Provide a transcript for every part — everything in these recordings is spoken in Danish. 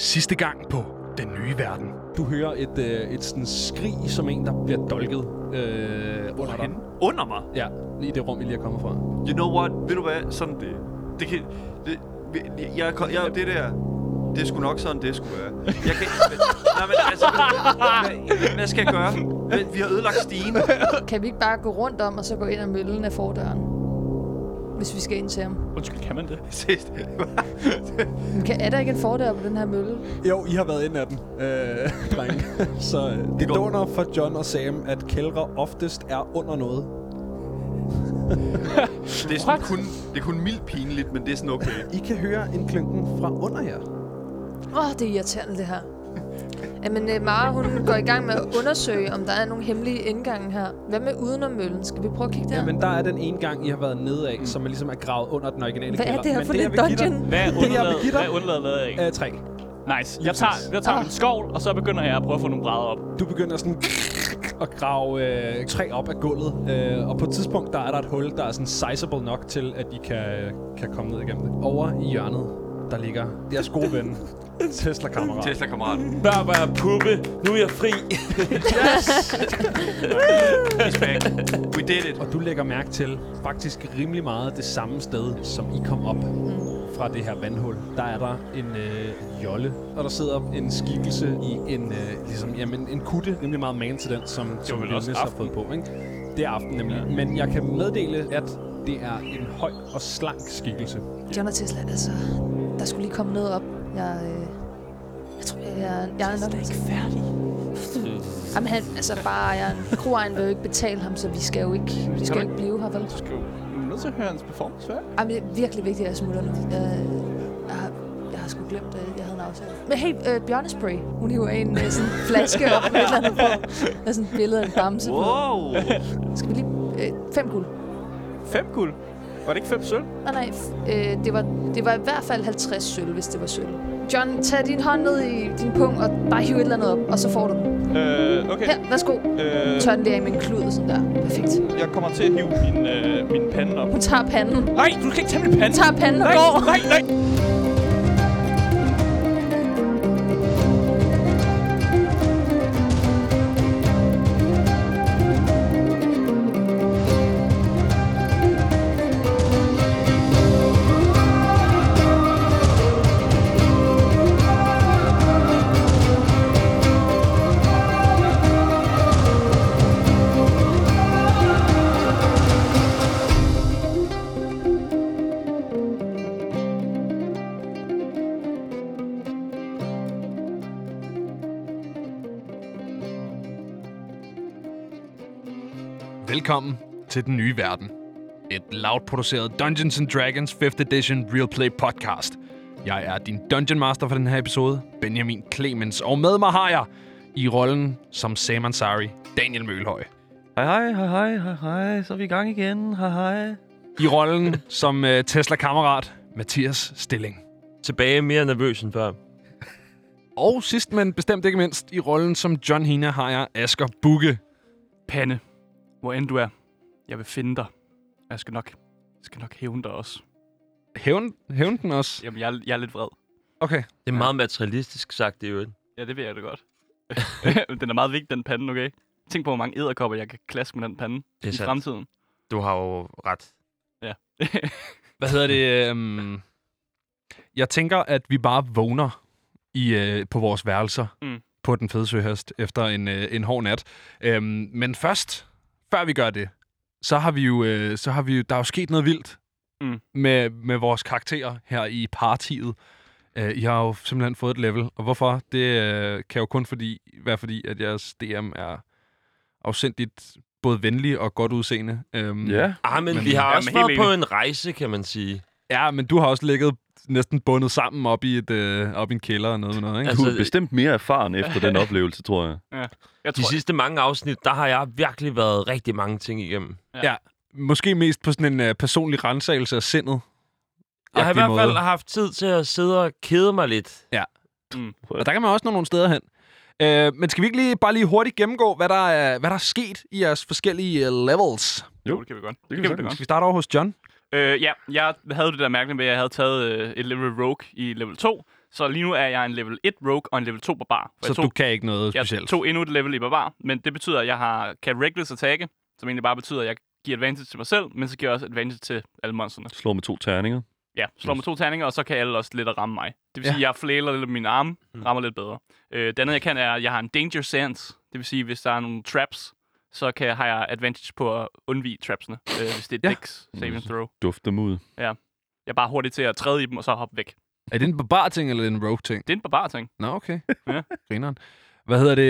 Sidste gang på den nye verden. Du hører et, øh, et sådan skrig, som en, der bliver dolket øh, under dig. Under mig? Ja, i det rum, I lige er kommet fra. You know what? Ved du hvad? Sådan det. Det kan... Det, jeg, jeg, jeg, det der... Det er sgu nok sådan, det skulle være. Jeg kan... nej, men altså... Hvad, hvad skal jeg gøre? Vi har ødelagt stigen. Kan vi ikke bare gå rundt om, og så gå ind ad møllen af fordøren? Hvis vi skal ind til ham. Undskyld, kan man det? Sidst. Men Kan, er der ikke en fordør på den her mølle? Jo, I har været ind af den, øh, drenge. Så øh, det dåner for John og Sam, at kældre oftest er under noget. Det er sådan kun, det er kun mildt pinligt, men det er sådan okay. I kan høre en klynken fra under jer. Åh, oh, det er irriterende, det her. Jamen, uh, Mara, hun går i gang med at undersøge, om der er nogle hemmelige indgange her. Hvad med udenom møllen? Skal vi prøve at kigge der? Jamen, der er den ene gang, I har været nede af, som er ligesom er gravet under den originale Hvad er kælder. det her Men for jeg lidt give dig- dungeon? Hvad er Det, jeg vil underlaget, give hvad dig- er underlaget lavet af? Øh, tre. Nice. Jeg tager, jeg tager Ah. min skovl, og så begynder jeg at prøve at få nogle brædder op. Du begynder sådan at grave øh, træ op af gulvet, øh, og på et tidspunkt der er der et hul, der er sådan sizable nok til, at I kan, kan komme ned igennem det. Over i hjørnet, der ligger jeres gode ven, Tesla-kammerat. Tesla-kammeraten. Bare bare puppe. Nu er jeg fri. He's back. We did it. Og du lægger mærke til faktisk rimelig meget det samme sted, som I kom op fra det her vandhul. Der er der en øh, jolle, og der sidder en skikkelse i en, øh, ligesom, jamen, en kutte, rimelig meget man til den, som, som vel også har fået på. Ikke? Det er aften nemlig. Ja. Men jeg kan meddele, at det er en høj og slank skikkelse. John og Tesla, altså, der skulle lige komme noget op. Jeg, øh, jeg tror, jeg, jeg, jeg er nok... ikke færdig. Jamen, han, altså bare, jeg, kroejeren vil jo ikke betale ham, så vi skal jo ikke, vi skal jo ikke blive her, vel? Du skal jo du er nødt til at høre hans performance før. Jamen, det er virkelig vigtigt, at jeg smutter nu. Jeg, jeg, har, jeg har sgu glemt, at jeg havde en aftale. Men hey, øh, bjørnespray. Hun hiver en øh, sådan flaske op med et eller andet på. Der er sådan et billede af en bamse på. Wow. Skal vi lige... Øh, fem guld. Fem guld. Var det ikke fem sølv? Nej, nej. Øh, det, var, det var i hvert fald 50 sølv, hvis det var sølv. John, tag din hånd ned i din pung og bare hiv et eller andet op, og så får du den. Øh, okay. Her, værsgo. Øh, Tør den af med en klud, sådan der. Perfekt. jeg kommer til at hive min, øh, min pande op. Hun tager panden. Nej, du skal ikke tage min pande. Hun tager panden og nej, går. nej, nej. Velkommen til den nye verden. Et loud produceret Dungeons and Dragons 5th Edition Real Play podcast. Jeg er din Dungeon Master for den her episode, Benjamin Clemens, og med mig har jeg i rollen som Sam Ansari, Daniel Mølhøj. Hej, hej, hej, hej, hej, hej. Så er vi i gang igen. Hej, hej. I rollen som uh, Tesla-kammerat, Mathias Stilling. Tilbage mere nervøs end før. Og sidst, men bestemt ikke mindst, i rollen som John Hina har jeg Asger Bugge. Pande, hvor end du er, jeg vil finde dig. Jeg skal nok, jeg skal nok hævne dig også. Hævn, hævn den også. Jamen, jeg, er- jeg er lidt vred. Okay. Det er meget materialistisk sagt, det er jo. Ja, det ved jeg da godt. den er meget vigtig, den pande, okay? Tænk på, hvor mange æderkopper, jeg kan klaske med den pande Det er i sandt. fremtiden. Du har jo ret. Hvad hedder det? Um, jeg tænker, at vi bare vågner i, uh, på vores værelser Mm. på den fede søhøst efter en, uh, en hård nat. Um, men først, før vi gør det, så har vi jo, uh, så har vi jo, der er jo sket noget vildt Mm. med, med vores karakterer her i partiet. Uh, I har jo simpelthen fået et level, og hvorfor? Det uh, kan jo kun fordi, være fordi, at jeres DM er afsindigt både venlig og godt udseende. Um, Ja. Ah, men, Men- vi har Ja, også helt været på en rejse, kan man sige. Ja, men du har også ligget næsten bundet sammen op i, et, øh, op i en kælder og noget med noget, ikke? Altså, Du er bestemt mere erfaren efter den oplevelse, tror jeg. Jeg De tror, sidste mange afsnit, der har jeg virkelig været rigtig mange ting igennem. Ja. Måske mest på sådan en øh, personlig rensagelse af sindet. Jeg har i hvert fald måde. haft tid til at sidde og kede mig lidt. Og der kan man også nå nogle steder hen. Øh, men skal vi ikke lige, bare lige hurtigt gennemgå, hvad der, er, hvad der er sket i jeres forskellige øh, levels? jo, det kan vi godt. Det kan kan vi vi godt. Skal vi starte over hos John? Øh, ja, jeg havde det der mærkeligt med, at jeg havde taget øh, et level rogue i level 2. Så lige nu er jeg en level 1 rogue og en level 2 barbar. For Så jeg tog, du kan ikke noget jeg specielt? tog endnu et level i barbar, men det betyder, at jeg har, kan reckless attacke, som egentlig bare betyder, at jeg giver advantage til mig selv, men så giver jeg også advantage til alle monsterne. Slår med to terninger. Ja, slår med to terninger, og så kan alle også lidt at ramme mig. Det vil Ja. sige, at jeg flæler lidt med mine arme, rammer lidt bedre. Øh, det andet, jeg kan, er, at jeg har en danger sense. Det vil sige, hvis der er nogle traps, så kan, har jeg advantage på at undvige trapsene, øh, hvis det er Ja. dex saving throw. Duft dem ud. Jeg er bare hurtig til at træde i dem, og så hoppe væk. Er det en barbar-ting eller en rogue-ting? Det er en barbar ting. Nå, okay. Ja. Grineren. Hvad hedder det?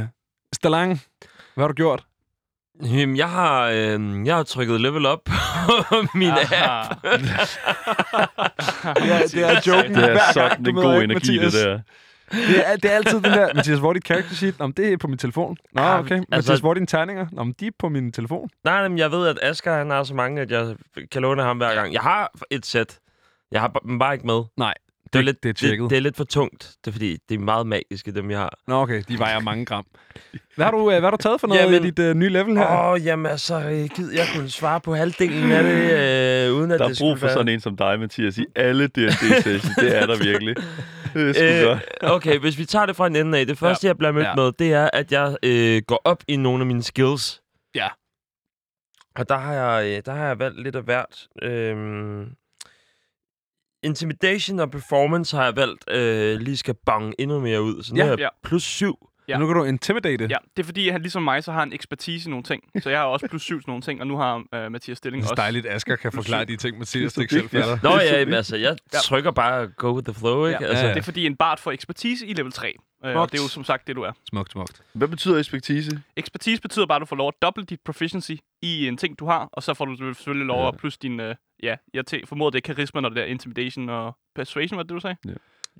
Øh... Stalang, hvad har du gjort? Jamen, jeg har, øh, jeg har trykket level up på min app. Ja, det er joken Det er sådan en god energi, Mathias. det der. Det er, det er altid den der, Mathias, hvor er dit character sheet? Nå, det er på min telefon. Nå, Ja, okay. altså- Mathias, hvor er dine terninger? Nå, men de er på min telefon. Nej, men jeg ved, at Asger han har så mange, at jeg kan låne ham hver gang. Jeg har et sæt. Jeg har dem bare ikke med. Nej, Det er, det- lidt, det er tjekket. Det, det er lidt for tungt. Det er fordi, det er meget magiske, dem jeg har. Nå, okay. De vejer mange gram. Hvad har du, øh, hvad har du taget for noget Jamen- i dit øh, nye level her? Åh, oh, jamen altså, øh, gid jeg kunne svare på halvdelen af det, øh, uden at Der det er skulle brug for være... sådan en som dig, Mathias, i alle D&D-sessions. Det er der virkelig. Det er Øh, godt. okay, hvis vi tager det fra en ende af. Det første, ja. jeg bliver mødt Ja. ja. med, det er, at jeg øh, går op i nogle af mine skills. Ja. Og der har jeg, øh, der har jeg valgt lidt af hvert. Øhm, intimidation og performance har jeg valgt øh, lige skal bange endnu mere ud. Så nu Ja. er jeg Ja. plus syv. Ja. Nu kan du intimidate. Ja, det er fordi, at han ligesom mig, så har en ekspertise i nogle ting. Så jeg har også plus syv til nogle ting, og nu har øh, Mathias Stilling Det er også. dejligt, Asger kan forklare de ting, Mathias ikke selv fatter. Nå ja, jamen, altså, jeg Ja. trykker bare go with the flow, ikke? Ja. Altså, Ja, Det er fordi, en bard får ekspertise i level 3. Øh, og Smukt. det er jo som sagt det, du er. Smukt, smukt. Hvad betyder ekspertise? Ekspertise betyder bare, at du får lov at doble dit proficiency i en ting, du har, og så får du selvfølgelig lov Ja. at plus din... Øh, ja, jeg formoder, det er karisma, når det er intimidation og persuasion, var det, du sagde? ja.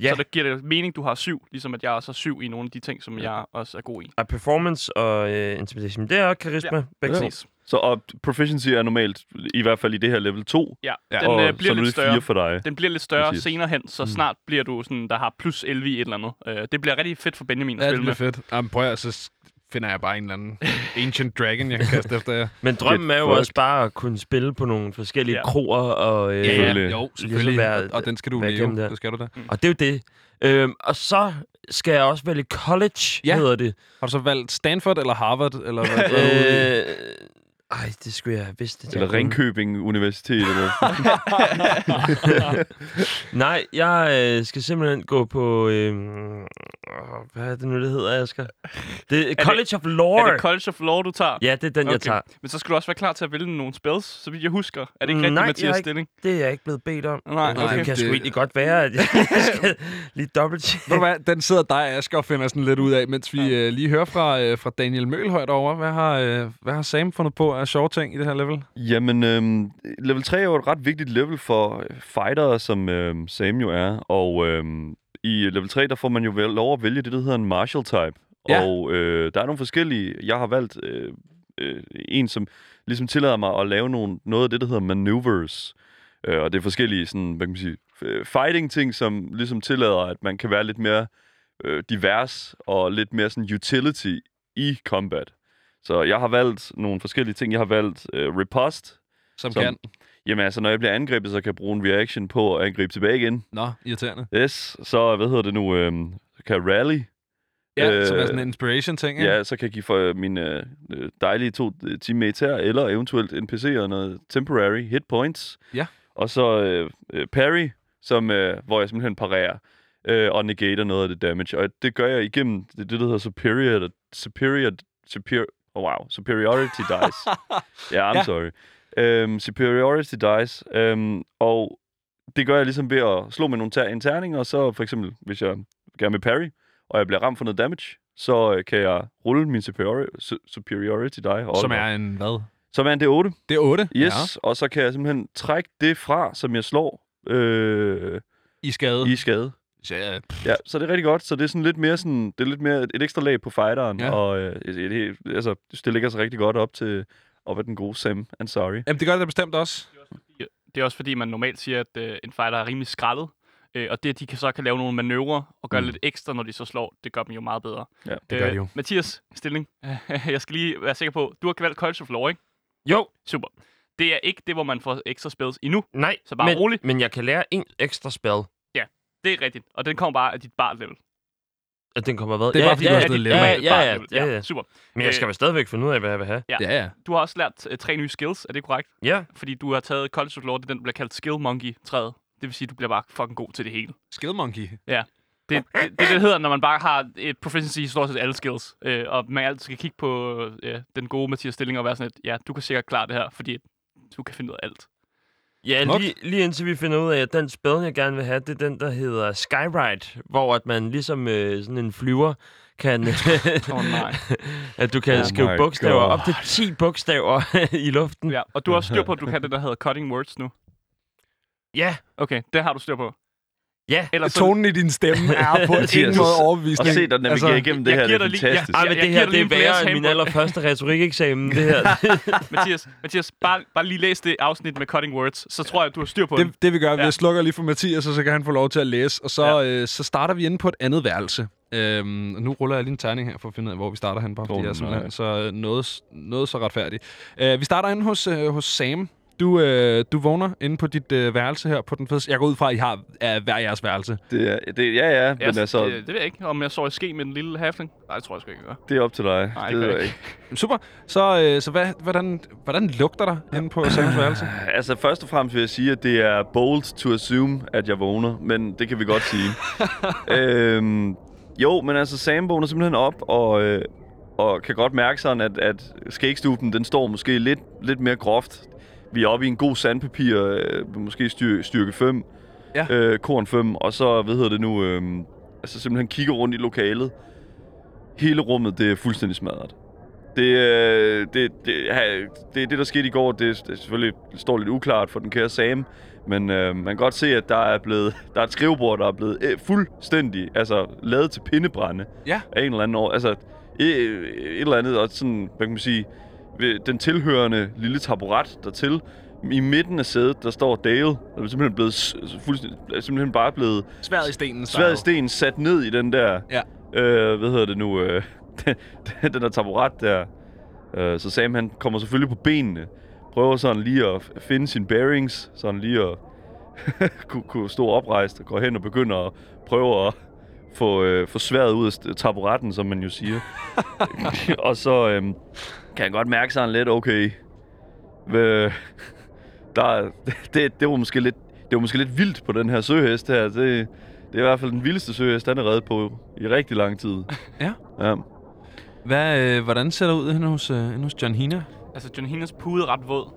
Så der giver det mening, du har syv, ligesom at jeg også har syv i nogle af de ting, som jeg også er god i. Og performance og øh, intimidation, det er også karisma. Ja, begge. Præcis. Så og proficiency er normalt, i hvert fald i det her level 2, Ja, Ja. den og øh, så bliver er lidt det større. 4 for dig. Den bliver lidt større Præcis. senere hen, så snart bliver du sådan, der har plus 11 i et eller andet. Øh, det bliver rigtig fedt for Benjamin at Ja, det spille med. bliver fedt. Jamen, prøv at, så finder jeg bare en eller anden ancient dragon, jeg kan kaste efter jer. Men drømmen er jo fucked. også bare at kunne spille på nogle forskellige Ja. ja. kroer, og, øh, Selvfølgelig. Jo, selvfølgelig. Ligesom være- og, og den skal du være leve. der. Det skal du da. og det er jo det. Øhm, og så skal jeg også vælge college, Ja. ja. hedder det. Har du så valgt Stanford eller Harvard? Eller hvad? Øh, ej, det skulle jeg have vidst. Jeg Eller. Ringkøbing Universitet. Eller Nej, jeg øh, skal simpelthen gå på... Øh, hvad er det nu, det hedder, Asger? Det er College of Law. Er det College of Law, du tager? Ja, det er den, jeg tager. Men så skal du også være klar til at vælge nogle spells, så vidt jeg husker. Er det ikke Mm, rigtigt, nej, Mathias ikke- Stilling? Det er jeg ikke blevet bedt om. Nej, Og okay. Det kan Det- sgu egentlig godt være, at jeg skal lige dobbelt Ved du hvad, den sidder dig Asger og finder sådan lidt ud af, mens vi øh, lige hører fra, øh, fra Daniel Mølhøj derovre. Hvad har, øh, hvad har Sam fundet på af sjove ting i det her level? Jamen, øhm, level 3 er jo et ret vigtigt level for øh, fightere, som øhm, Sam jo er. Og øhm, i level 3, der får man jo vel lov at vælge det, der hedder en martial type. Ja. Og øh, der er nogle forskellige... Jeg har valgt øh, øh, en, som ligesom tillader mig at lave nogle, noget af det, der hedder maneuvers. Øh, og det er forskellige sådan, hvad kan man sige, f- fighting-ting, som ligesom tillader, at man kan være lidt mere øh, divers og lidt mere sådan utility i combat. Så jeg har valgt nogle forskellige ting. Jeg har valgt øh, riposte, Som, Som- kan. Jamen altså, når jeg bliver angrebet, så kan jeg bruge en reaction på at angribe tilbage igen. Nå, irriterende. Yes, så hvad hedder det nu? Så kan rally. Ja, Øh, som er sådan en inspiration ting. ikke? Ja, så kan jeg give for mine øh, dejlige to øh, teammates her, eller eventuelt NPC og noget temporary hit points. Ja. Og så øh, øh, parry, som, øh, hvor jeg simpelthen parerer øh, og negater noget af det damage. Og det gør jeg igennem det, det der hedder superior, superior, superior, oh wow, superiority dice. Ja, I'm Ja. sorry. Um, superiority dice. Um, og det gør jeg ligesom ved at slå med nogle ter- en terning, og så for eksempel, hvis jeg gerne vil parry, og jeg bliver ramt for noget damage, så øh, kan jeg rulle min superior- su- superiority die. Som er en hvad? som er en D8. Det er 8. Yes, ja. og så kan jeg simpelthen trække det fra, som jeg slår øh, I skade. i skade. Ja, Ja, så det er rigtig godt. Så det er sådan lidt mere sådan, det er lidt mere et, et ekstra lag på fighteren, Ja. og øh, et, et, et, altså, det ligger sig rigtig godt op til op ad den gode Sam Ansari. Jamen, det gør det bestemt også. Det er også fordi, man normalt siger, at øh, en fighter er rimelig skrællet. Øh, og det, at de kan, så kan lave nogle manøvrer og gøre Mm. lidt ekstra, når de så slår, det gør dem jo meget bedre. Ja. Det gør de jo. Mathias, stilling. jeg skal lige være sikker på, du har valgt College of Law, ikke? Jo, Super. Det er ikke det, hvor man får ekstra spells endnu. nej, Så bare men, rolig. men jeg kan lære en ekstra spell. Det er rigtigt. Og den kommer bare af dit bar-level. At den kommer hvad? Det er bare, fordi ja, du har ja, stået ja, ja, ja, ja, ja, ja. Super. Men jeg skal Øh, vel stadigvæk finde ud af, hvad jeg vil have. Ja. Ja, ja. Du har også lært uh, tre nye skills, er det korrekt? Ja. Fordi du har taget College of Law, det er den, bliver kaldt Skill Monkey-træet. Det vil sige, at du bliver bare fucking god til det hele. Skill Monkey. Det, det, det, det, det hedder, når man bare har et proficiency i stort set alle skills. Øh, og man altid skal kigge på øh, den gode Mathias Stilling og være sådan et, ja, du kan sikkert klare det her, fordi du kan finde ud af alt. Ja, Smukt. lige, lige indtil vi finder ud af, at den spil, jeg gerne vil have, det er den, der hedder Skyride, hvor at man ligesom øh, sådan en flyver kan... Oh, nej. at du kan Oh skrive bogstaver, God. op til 10 bogstaver i luften. Ja, og du har også styr på, at du kan det, der hedder cutting words nu. Ja, Okay, det har du styr på. Ja. Ellers så, Tonen i din stemme er på ingen måde Og overbevisende. se dig navigere Altså, igennem det her, det er lige- ja. fantastisk. Ej, men jeg det her, det er værre end min allerførste retorikeksamen, det her. Mathias, Mathias bare, bare lige læs det afsnit med cutting words, så tror jeg, at du har styr på det, det. det vi gør, vi Ja. slukker lige for Mathias, og så kan han få lov til at læse. Og så, ja. øh, så starter vi inde på et andet værelse. Øhm, og nu ruller jeg lige en terning her for at finde ud af, hvor vi starter hen, bare fordi Åh, jeg er simpelthen nej. så øh, noget, noget så retfærdigt. Øh, vi starter inde hos, øh, hos Sam. Du, øh, du vågner inde på dit øh, værelse her på den første. Jeg går ud fra, at I har øh, hver jeres værelse. Det er, det, ja, ja, men Ja, altså, det, det, ved jeg ikke, om jeg så i ske med den lille halfling. Nej, det tror jeg sgu ikke, jeg gør. det er op til dig. Nej, det det ved jeg jeg ikke. Super. Så, øh, så hvad, hvordan, hvordan lugter der inde på Sams værelse? Altså, først og fremmest vil jeg sige, at det er bold to assume, at jeg vågner, men det kan vi godt sige. øhm, jo, men altså, Sam vågner simpelthen op, og, øh, og kan godt mærke sådan, at, at skakestuben, den står måske lidt, lidt mere groft. Vi er oppe i en god sandpapir, øh, måske styrke, styrke 5, Ja. øh, korn 5, og så, hvad hedder det nu, øh, altså simpelthen kigger rundt i lokalet. Hele rummet, det er fuldstændig smadret. Det, øh, det, det, ha- det, det, der skete i går, det, det selvfølgelig står lidt uklart for den kære Sam, men øh, man kan godt se, at der er blevet der er et skrivebord, der er blevet øh, fuldstændig altså, lavet til pindebrænde Ja. af en eller anden år. Altså, et, et eller andet, og sådan, hvad kan man sige, ved den tilhørende lille taburet dertil. I midten af sædet, der står Dale, der er simpelthen blevet fuldstændig, er simpelthen bare blevet Sværet i stenen. svær i sten sat ned i den der, Ja. øh, hvad hedder det nu, øh, den, den der taburet der. Øh, så Sam han kommer selvfølgelig på benene, prøver sådan lige at finde sine bearings, sådan lige at kunne, kunne stå oprejst og gå hen og begynde at prøve at få, øh, få sværet ud af taburetten, som man jo siger. og så øh, kan jeg godt mærke sådan lidt, okay, hvad, der, er- det, det var måske lidt det var måske lidt vildt på den her søhest her. Det, det er i hvert fald den vildeste søhest, den er reddet på i rigtig lang tid. Ja. Ja. Hvad, øh, hvordan ser det ud inde hos, øh, inde hos John Hina? Altså, John Hinas pude er ret våd.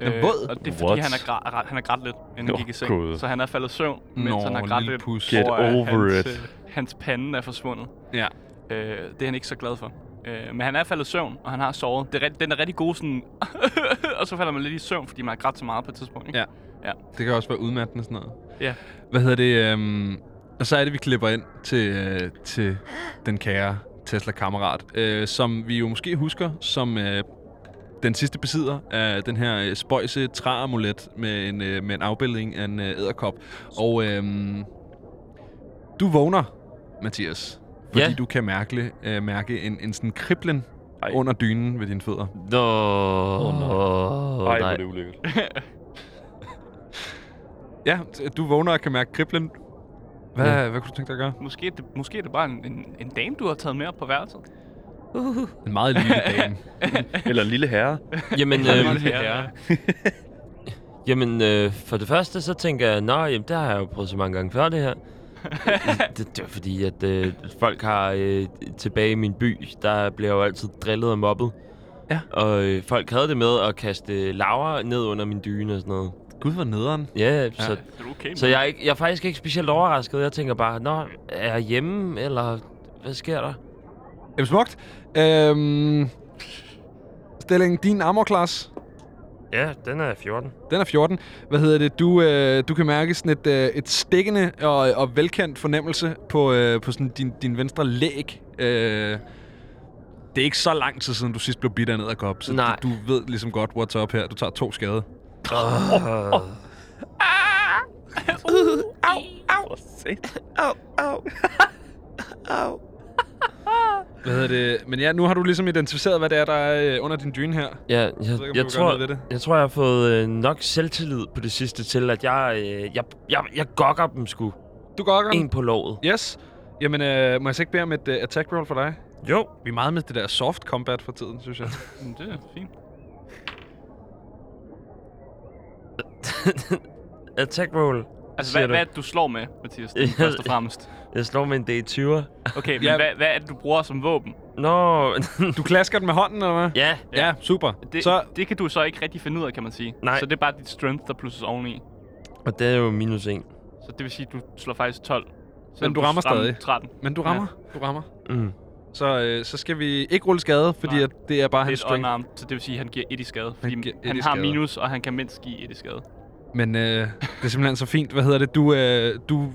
Den er våd? Og det er fordi, What? han er, gra- han er grædt lidt, inden han Åh, gik i seng. Gud. Så han er faldet søvn, mens Nå, han har grædt lidt pus. Get over, at over hans, it. øh, hans pande er forsvundet. Ja. Øh, det er han ikke så glad for. Øh, men han er faldet i søvn, og han har sovet. Det er, den er rigtig god sådan... og så falder man lidt i søvn, fordi man har grædt så meget på et tidspunkt. Ikke? Ja. Det kan også være udmattende sådan noget. Ja. Hvad hedder det? Øhm, og så er det, vi klipper ind til, øh, til den kære Tesla-kammerat, øh, som vi jo måske husker som øh, den sidste besidder af den her øh, spøjse træamulet med en, øh, med en afbildning af en øh, æderkop. Og øh, du vågner, Mathias, fordi Ja. du kan mærke, øh, mærke en, en sådan kriblen Ej. under dynen ved dine fødder. Nå, nej. oh, Ej, hvor nej. er det ulækkert. Ja, du vågner og kan mærke kriblen. Hvad, Ja. hvad kunne du tænke dig at gøre? Måske, er det, måske er det bare en, en, en dame, du har taget med op på værelset. En meget lille dame. Eller en lille herre. Jamen, Lille øh, herre. jamen øh, for det første, så tænker jeg, nå, jamen, det har jeg jo prøvet så mange gange før, det her. det, det var fordi, at øh, folk har øh, tilbage i min by, der bliver jo altid drillet og mobbet. Ja. Og øh, folk havde det med at kaste laver ned under min dyne og sådan noget. Gud, hvor nederen. Ja, ja. så, Er du okay? så jeg, er ikke, jeg er faktisk ikke specielt overrasket. Jeg tænker bare, nå, er jeg hjemme, eller hvad sker der? Jamen, smukt. Øhm, stilling, din armor-class, Ja, den er 14. den er 14. Hvad hedder det? Du, øh, du kan mærke sådan et, øh, et stikkende og, og velkendt fornemmelse på, øh, på sådan din, din venstre læg. Øh, det er ikke så lang tid siden, du sidst blev bidt af en edderkop, så Nej. du, du ved ligesom godt, what's up her. Du tager to skade. Uh, Au, au. au. Hvad hedder det? Men ja, nu har du ligesom identificeret, hvad det er, der er øh, under din dyne her. ja, jeg, Jeg, ved ikke, jeg, tror, ved det. jeg tror, jeg har fået øh, nok selvtillid på det sidste til, at jeg, øh, jeg, jeg, jeg gokker dem sgu. Du gokker. En på låret. Yes. Jamen, øh, må jeg så ikke bede om et uh, attack roll for dig? Jo. Vi er meget med det der soft combat for tiden, synes jeg. Det er fint. Attack roll. Altså, hvad, du? hvad er det, du slår med, Mathias? Det er først og fremmest. Jeg slår med en D20'er. Okay, men Ja. hvad, hvad er det, du bruger som våben? Nå, Du klasker den med hånden, eller hvad? ja. Ja, super. Det, Så, det kan du så ikke rigtig finde ud af, kan man sige. Nej. Så det er bare dit strength, der plusses oveni. Og det er jo minus 1. Så det vil sige, at du slår faktisk 12. Men du rammer stadig. 13. men du rammer. Du rammer. Mm. Så, øh, så skal vi ikke rulle skade, fordi Nej. at det er bare Det er hans strength. unarmed, så det vil sige, at han giver 1 i skade. Fordi giver et han i har skade. minus, og han kan mindst give 1 i skade. Men øh, det er simpelthen så fint. Hvad hedder det? Du, øh, du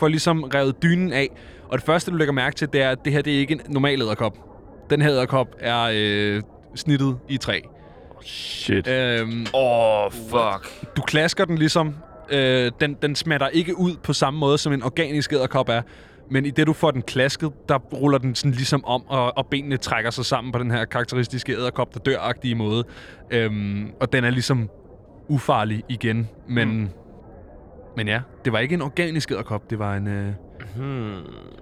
får ligesom revet dynen af. Og det første, du lægger mærke til, det er, at det her det er ikke en normal æderkop. Den her æderkop er øh, snittet i træ. Shit. Øhm, oh, fuck. du klasker den ligesom. Øh, den, den smatter ikke ud på samme måde, som en organisk æderkop er. Men i det, du får den klasket, der ruller den sådan ligesom om, og, og benene trækker sig sammen på den her karakteristiske æderkop, der dør måde. Øhm, og den er ligesom ufarlig igen. Men, mm. Men ja, det var ikke en organisk æderkop. Det var en, øh, Hmm.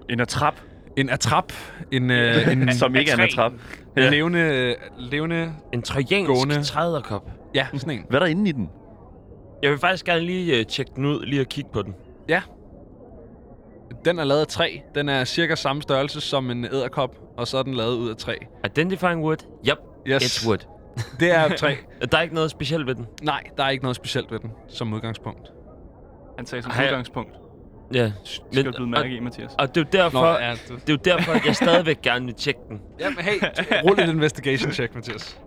En atrap, en atrap. En, øh, en, som ikke er en atrap. en Ja. levende, levende... En trojansk Gående. træderkop. Ja, sådan en. Hvad er der inde i den? Jeg vil faktisk gerne lige uh, tjekke den ud, lige at kigge på den. Den er lavet af træ. Den er cirka samme størrelse som en æderkop, og så er den lavet ud af træ. Identifying wood? Yep, Yes. it's wood. Det er træ. Der er ikke noget specielt ved den. Nej, der er ikke noget specielt ved den som udgangspunkt. Han sagde som jeg- udgangspunkt. Ja. Skal du byde mærke i, Mathias? Og det er jo derfor, ja, du... det er jo derfor at jeg stadigvæk gerne vil tjekke den. Jamen, hey, rul et investigation check, Mathias.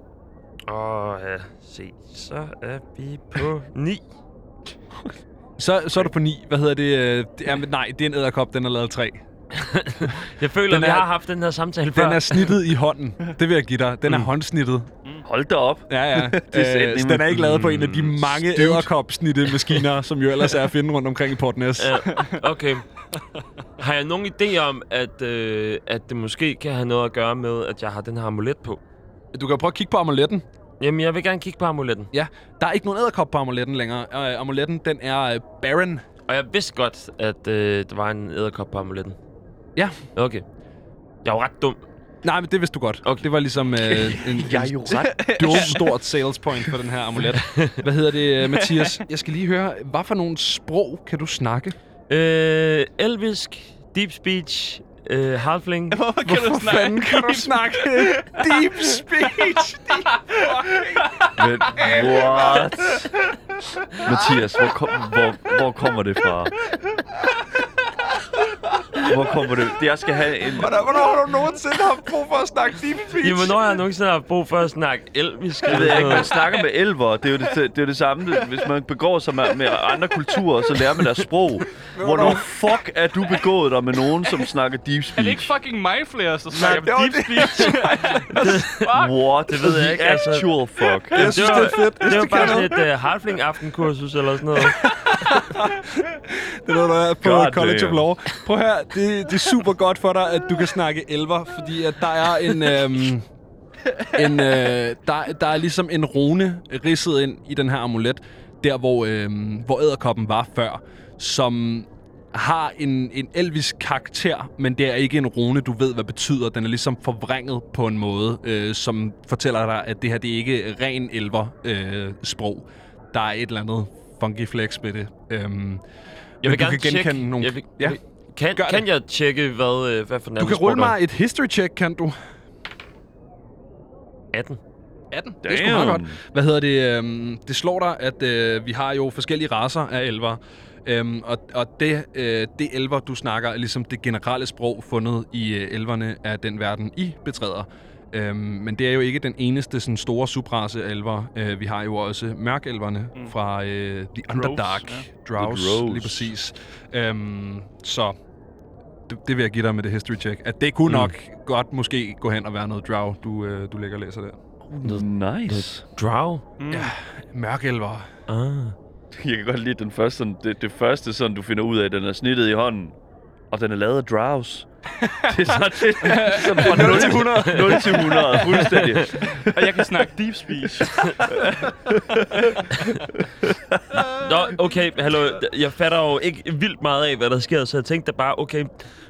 Åh, ja. Se, så er vi på 9. Så, så er du på 9. Hvad hedder det? øh, det er, nej, det er en æderkop, den er lavet af træ. Jeg føler, Den at vi er- har haft den her samtale før. Den er snittet i hånden. Det vil jeg give dig. Den er Mm. håndsnittet. Hold da op. Ja, ja. Er øh, den er ikke lavet på en af de Mm, mange æderkop-snitte maskiner, som jo ellers er at finde rundt omkring i Port Næs. Ja, okay. Har jeg nogen idé om, at, øh, at det måske kan have noget at gøre med, at jeg har den her amulet på? Du kan prøve at kigge på amuletten. Jamen, jeg vil gerne kigge på amuletten. Der er ikke nogen æderkop på amuletten længere. Uh, amuletten, den er uh, Baron. Og jeg vidste godt, at øh, der var en æderkop på amuletten. Ja. Okay. Jeg er jo ret dum. Nej, men det vidste du godt. Okay. Det var ligesom uh, en, Jeg er jo ret dumt stort sales point for den her amulet. Hvad hedder det, øh, Mathias? Jeg skal lige høre, hvad for nogle sprog kan du snakke? Øh, elvisk, deep speech, øh, halfling. Hvorfor kan du snakke? fanden kan du snakke deep speech? Men, what? Mathias, hvor, kom, hvor, hvor kommer det fra? Hvor kommer det? Det, jeg skal have en... Hvornår, hvornår har du nogensinde haft brug for at snakke deep speech? Jamen, hvornår har jeg nogensinde haft brug for at snakke elvisk? Jeg ved ikke, man snakker med elver. Det er jo det, det, er jo det samme. Det- Hvis man begår sig med, med andre kulturer, så lærer man deres sprog. Hvornår fuck er du begået dig med nogen, som snakker deep Er det ikke speech? fucking Mindflayers, der snakker deep speech? What? Det ved jeg ikke, altså. Actual fuck. Jeg synes, det er fedt. Det var bare sådan et uh, halfling-aftenkursus eller sådan noget. Det er noget, der er på God College damn. of Law. Prøv her, det, det er super godt for dig, at du kan snakke elver, fordi at der er en... Øhm, en øh, der, der er ligesom en rune ridset ind i den her amulet, der hvor, øhm, hvor æderkoppen var før, som har en, en elvisk karakter, men det er ikke en rune, du ved, hvad betyder. Den er ligesom forvrænget på en måde, øh, som fortæller dig, at det her det er ikke ren elver øh, sprog. Der er et eller andet funky flex ved det. Øhm, Jeg vil du gerne kan genkende tjekke... nogle... Jeg vil, Ja. Kan, Gør kan jeg tjekke, hvad, øh, hvad for Du kan rulle mig et history check, kan du? 18. 18. Det er sgu meget godt. Hvad hedder det? Øhm, det slår dig, at øh, vi har jo forskellige raser af elver. Øhm, og og det, øh, det elver, du snakker, er ligesom det generelle sprog fundet i øh, elverne af den verden, I betræder. Øhm, men det er jo ikke den eneste sådan, store subrace af elver. Øh, vi har jo også mørkelverne mm. fra øh, The Underdark. ja. Drows, The Drows. lige præcis. Øhm, så det, det vil jeg give dig med det history check. At det kunne mm. nok godt måske gå hen og være noget drow, du, øh, du lægger og læser der. Nice. Drow? Mm. Ja, mørkelver. Ah. Jeg kan godt lide den første, sådan, det, det første, sådan, du finder ud af, den er snittet i hånden. Og den er lavet af drows. det er så det, fra 0 til 100. 0 til 100, fuldstændig. Og jeg kan snakke deep speech. Nå, okay, hallo. Jeg fatter jo ikke vildt meget af, hvad der sker, så jeg tænkte bare, okay,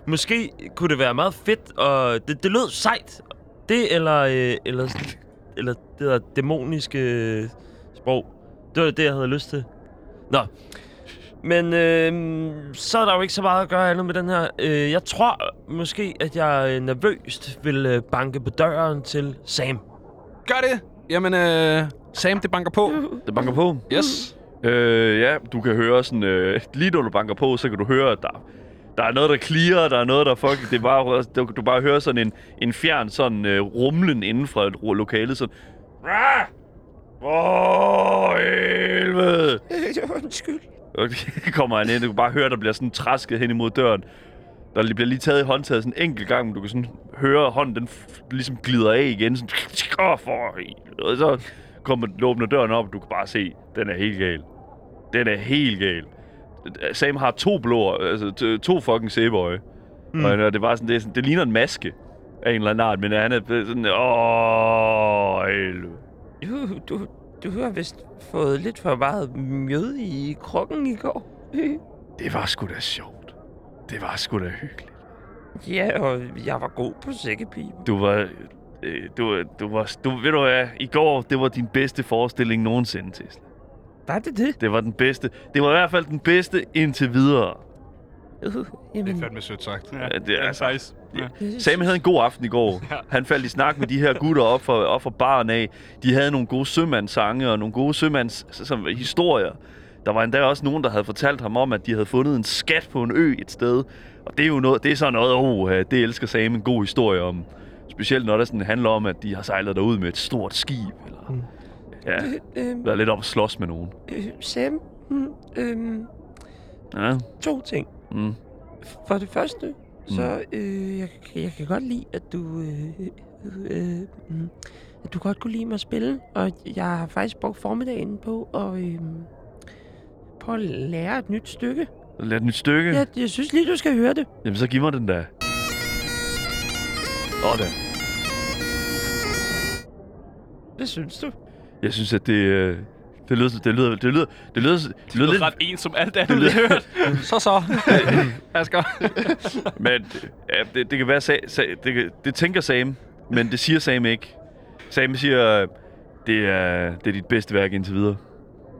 måske kunne det være meget fedt, og det, det lød sejt. Det eller, øh, eller, eller det der dæmoniske øh, sprog. Det var det, jeg havde lyst til. Nå. Men øh, så er der jo ikke så meget at gøre andet med den her. Øh, jeg tror måske, at jeg øh, nervøst vil øh, banke på døren til Sam. Gør det! Jamen, øh, Sam, det banker på. Det banker på. Yes. Øh, ja, du kan høre sådan... Øh, lige når du banker på, så kan du høre, at der, der er noget, der clear, der er noget, der fuck... Det er bare, du, du bare hører sådan en, en fjern sådan øh, rumlen inden fra et ro- lokale, sådan... "Ah! Åh, oh, helvede! Undskyld. Og det kommer han ind, du kan bare høre, der bliver sådan trasket hen imod døren. Der li- bliver lige taget i håndtaget sådan en enkelt gang, men du kan sådan høre, at hånden den ligesom glider af igen. Sådan, Åh, for helvede. Og så kommer du åbner døren op, og du kan bare se, den er helt gal. Den er helt gal. Sam har to blå, altså to fucking sæbeøje. Mm. Og det, var sådan, det, er sådan, det ligner en maske af en eller anden art, men han er sådan, åh, helvede. Du, du, du har vist fået lidt for meget mjød i krukken i går. Det var sgu da sjovt. Det var sgu da hyggeligt. ja, og jeg var god på sækkepibe. Du var... Øh, du, du var... Du, ved du hvad? I går, det var din bedste forestilling nogensinde, Tesla. Var det det? Det var den bedste. Det var i hvert fald den bedste indtil videre. Uh, Det jamen, er fandme sødt sagt. Ja, Ja, det det er er altså- faktisk. Ja. Sam havde en god aften i går. Ja. Han faldt i snak med de her gutter op fra, op fra baren af. De havde nogle gode sømandssange og nogle gode sømands som, historier. Der var endda også nogen, der havde fortalt ham om, at de havde fundet en skat på en ø et sted. Og det er jo noget, det er sådan noget, oh, det elsker Sam en god historie om. Specielt når det sådan handler om, at de har sejlet derud med et stort skib. Eller, Mm. ja, øh, været lidt op at slås med nogen. øh, Sam, mm, øhm, Ja, to ting. mm. For det første, så øh, jeg, jeg kan godt lide, at du, øh, øh, mm, at du godt kunne lide mig at spille. Og jeg har faktisk brugt formiddagen på at, øh, på at lære et nyt stykke. Lad et nyt stykke. Jeg, jeg synes lige, du skal høre det. Jamen, så giv mig den der. Åh, da. Hvad synes du? Jeg synes, at det... Øh, det lyder... Det lyder... Det lyder... Det lyder, det lyder Det lidt... er ret en som alt Det andet, har hørt. Så så. Asger. Men ja, det, det kan være... Sa, sa, det, kan- det tænker Sam, men det siger Sam ikke. Sam siger, det er, det er dit bedste værk indtil videre.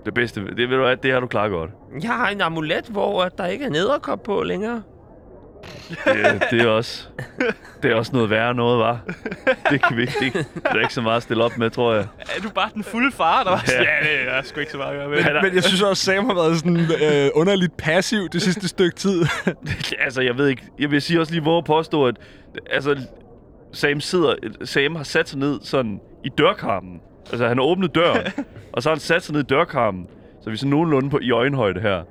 Det bedste... Det, ved du hvad, det har du klaret godt. Jeg har en amulet, hvor der ikke er nederkop på længere. Det, det er også... Det er også noget værre noget, var. Det kan vi ikke... Det, det er ikke så meget at stille op med, tror jeg. Er du bare den fulde far, der var Ja. ja, det er sgu ikke så meget at gøre med. Men, Men jeg synes også, Sam har været sådan øh, underligt passiv det sidste stykke tid. altså, jeg ved ikke... Jeg vil sige også lige, hvor påstå, at... Altså, Sam sidder... Sam har sat sig ned sådan i dørkarmen. Altså, han har åbnet døren, og så har han sat sig ned i dørkarmen. Så vi er sådan nogenlunde på, i øjenhøjde her.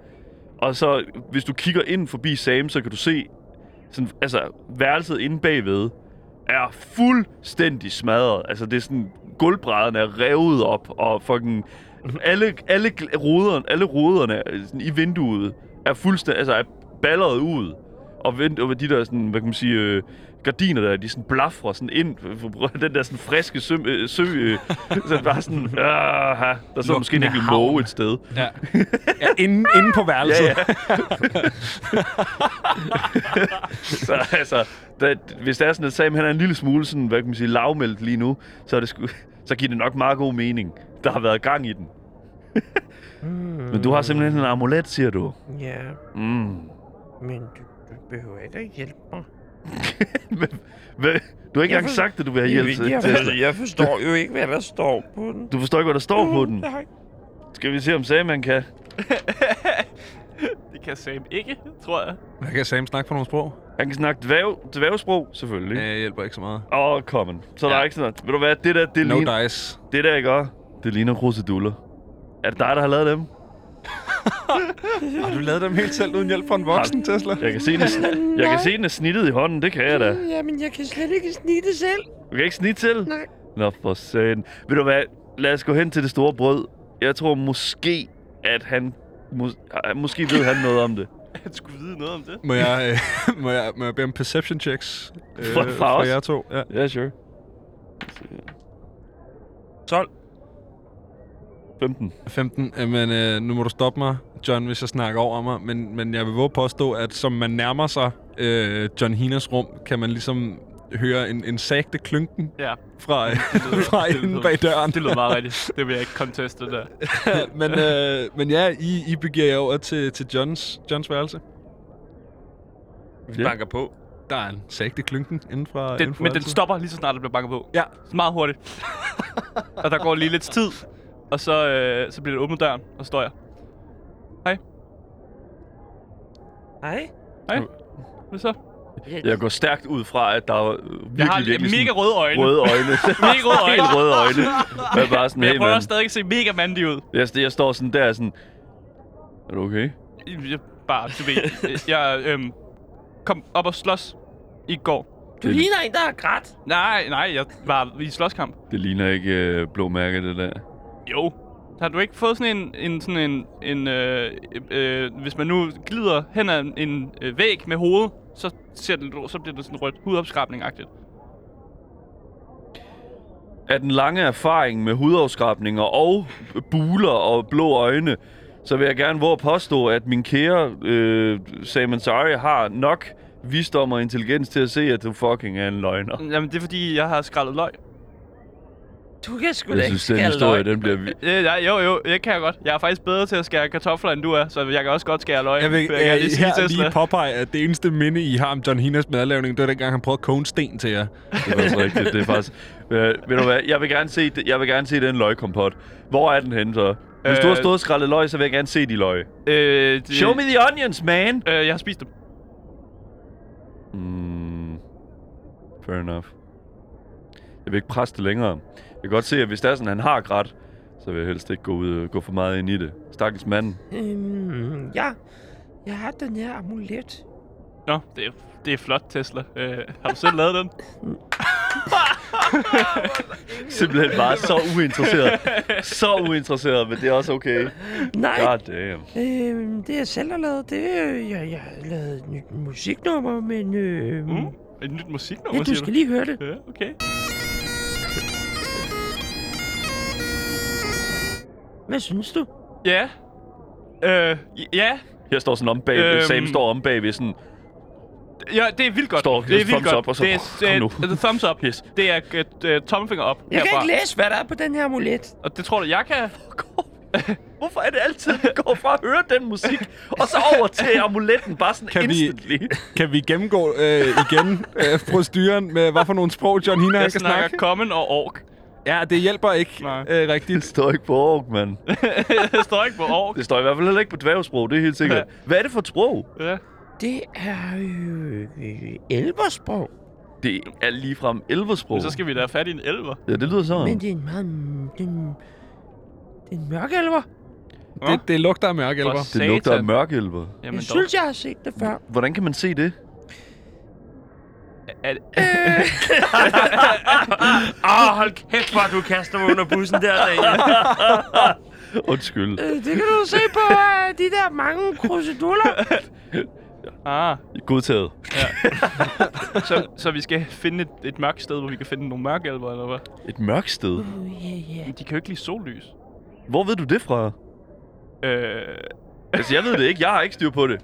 Og så, hvis du kigger ind forbi Sam, så kan du se... Sådan, altså, værelset inde bagved er fuldstændig smadret. Altså, det er sådan... Gulvbrædderne er revet op, og fucking... Alle, alle, ruderne, alle ruderne øh, sådan, i vinduet er fuldstændig... Altså, er balleret ud. Og, vent, og de der sådan, hvad kan man sige, øh, gardiner der, de sådan blafrer sådan ind, for- for den der sådan friske sø, øh, sø øh, så bare sådan, øh, der så måske en enkelt måge et sted. ja. ja inde, inde på værelset. Ja, ja. så altså, da, hvis det er sådan, at Sam han er en lille smule sådan, hvad kan man sige, lavmældt lige nu, så, er det sgu, så giver det nok meget god mening. Der har været gang i den. Men du har simpelthen en amulet, siger du. Ja, Mm. men du, behøver ikke at hjælpe mig. Hvad? Du har ikke Jeg engang for- sagt, at du vil have hjælp til jeg, Tesla. jeg, jeg forstår jo ikke, hvad der står på den. Du forstår ikke, hvad der står på den. Nej. Skal vi se, om Sam han kan? Det kan Sam ikke, tror jeg. Hvad kan Sam snakke for nogle sprog? Han kan snakke dværg, dværgsprog, selvfølgelig. Det hjælper ikke så meget. Åh, oh, common. Så ja. der Ja. er ikke sådan noget. Ved du hvad, det der, det, No ligner, dice. det der, ikke også? Det ligner kruseduller. Er det dig, der har lavet dem? Har du lavet dem helt selv uden hjælp fra en voksen, Tesla? Jeg kan se, den er, jeg kan se, den er snittet i hånden. Det kan jeg da. Jamen, jeg kan slet ikke snitte selv. Du kan ikke snitte til? Nej. Nå, for satan. Ved du hvad? Lad os gå hen til det store brød. Jeg tror måske, at han... Mås- måske ved han noget om det. Han skulle vide noget om det. Må jeg, øh, må jeg, må jeg bede om perception checks? Øh, Fra- fra fra os? jer to. Ja. Ja, sure. 12. 15. 15. Øh, Men øh, nu må du stoppe mig, John, hvis jeg snakker over mig. Men, men jeg vil våge påstå, at som man nærmer sig øh, John Hinas rum, kan man ligesom høre en, en sagte klynken Ja, fra, øh, lyder- fra det inden lyder- bag døren. det lyder meget rigtigt. Det vil jeg ikke conteste der. men, øh, men ja, I, I begiver jer over til, til Johns, Johns værelse. Vi Ja. banker på. Der er en sagte klynken inden fra Den, inden fra men den værelset. stopper lige så snart, der bliver banket på. Ja. Meget hurtigt. og der går lige lidt tid. Og så, øh, så bliver det åbnet døren, og så står jeg. Hej. Hvad så? Jeg går stærkt ud fra, at der er virkelig, Jeg har virkelig mega røde øjne. røde øjne. Mega røde øjne. Helt røde øjne. Jeg er bare sådan, Men jeg hey, prøver man. stadig at se mega mandig ud. Jeg, jeg står sådan der sådan... Er du okay? Jeg, bare, du ved, jeg øhm, kom op og slås i går. Du ligner en, der har grædt. Nej, nej, jeg var i slåskamp. Det ligner ikke øh, blå mærke, det der. Jo. Har du ikke fået sådan en, en sådan en, en øh, øh, hvis man nu glider hen ad en, øh, væg med hovedet, så, ser det, så bliver det sådan rødt hudopskrabning-agtigt. Af den lange erfaring med hudafskrabninger og buler og blå øjne, så vil jeg gerne våge at påstå, at min kære øh, Saman Sari har nok visdom og intelligens til at se, at du fucking er en løgner. Jamen, det er fordi, jeg har skrællet løg. Du kan sgu da Jeg ikke synes, den skære historie, løg. den bliver... Øh, ja, jo, jo, det kan jeg godt. Jeg er faktisk bedre til at skære kartofler, end du er, så jeg kan også godt skære løg. Jeg vil jeg kan øh, lige sige her til lige påpege, at det eneste minde, I har om John Hinas madlavning, det var dengang, han prøvede at koge en sten til jer. Det er faktisk rigtigt. Det er faktisk... Øh, ved du hvad? Jeg vil gerne se, det- jeg vil gerne se den løgkompot. Hvor er den henne så? Hvis du har Øh, stået og skrællet løg, så vil jeg gerne se de løg. Øh, det, Show me the onions, man! Øh, jeg har spist dem. Mm, fair enough. Jeg vil ikke presse det længere. Jeg kan godt se, at hvis det er sådan, han har grædt, så vil jeg helst ikke gå, ud, gå for meget ind i det. Stakkels mand. Øhm, ja. Jeg har den her amulet. Nå, det er, det er flot, Tesla. Øh, har du selv lavet den? Simpelthen bare så uinteresseret. så uinteresseret, men det er også okay. Nej, God damn. øhm, det jeg selv har lavet, det er... Jeg, jeg har lavet et nyt musiknummer, men... Øhm, Mm. Et nyt musiknummer, ja, du siger skal lige høre det. Ja, okay. Hvad synes du? Ja. Øh, ja. Jeg står sådan om bag, Øhm. Sam står om bag ved sådan, Ja, det er vildt godt. Står- det er vildt thumbs godt. up, og så- det er, Kom det er, nu. det er thumbs up. Yes. Det er uh, tommelfinger op Jeg kan herfra. ikke læse, hvad der er på den her amulet. Og det tror du, jeg kan? Hvorfor er det altid, vi går fra at høre den musik, og så over til amuletten, bare sådan Kan vi- instantly? Kan vi gennemgå øh, igen øh, proceduren med, hvad for nogle sprog John Hina Jeg snakker snakke? common og ork. Ja, det hjælper ikke Nej. øh, Det rigtigt. står ikke på ork, mand. det står ikke på ork. Det står i hvert fald heller ikke på dværgsprog, det er helt sikkert. Hvad er det for et sprog? Ja. Det er øh, øh, elversprog. Det er ligefrem elversprog. Men så skal vi da have fat i en elver. Ja, det lyder sådan. Men det er en meget... Det er en, det er en mørk elver. Det, det lugter af mørk elver. For Det lugter af mørkelver. Jamen, Jeg dog. synes, jeg har set det før. Hvordan kan man se det? Er, Åh, oh, hold kæft, hvor du kaster mig under bussen der, Daniel. Undskyld. Øh, det kan du se på uh, de der mange kruseduller. ah, Godtaget. så, så vi skal finde et, et mørkt sted, hvor vi kan finde nogle mørke elver, eller hvad? Et mørkt sted. Uh, yeah, yeah. Men de kan jo ikke lide sollys. Hvor ved du det fra? Øh, Altså, jeg ved det ikke. Jeg har ikke styr på det.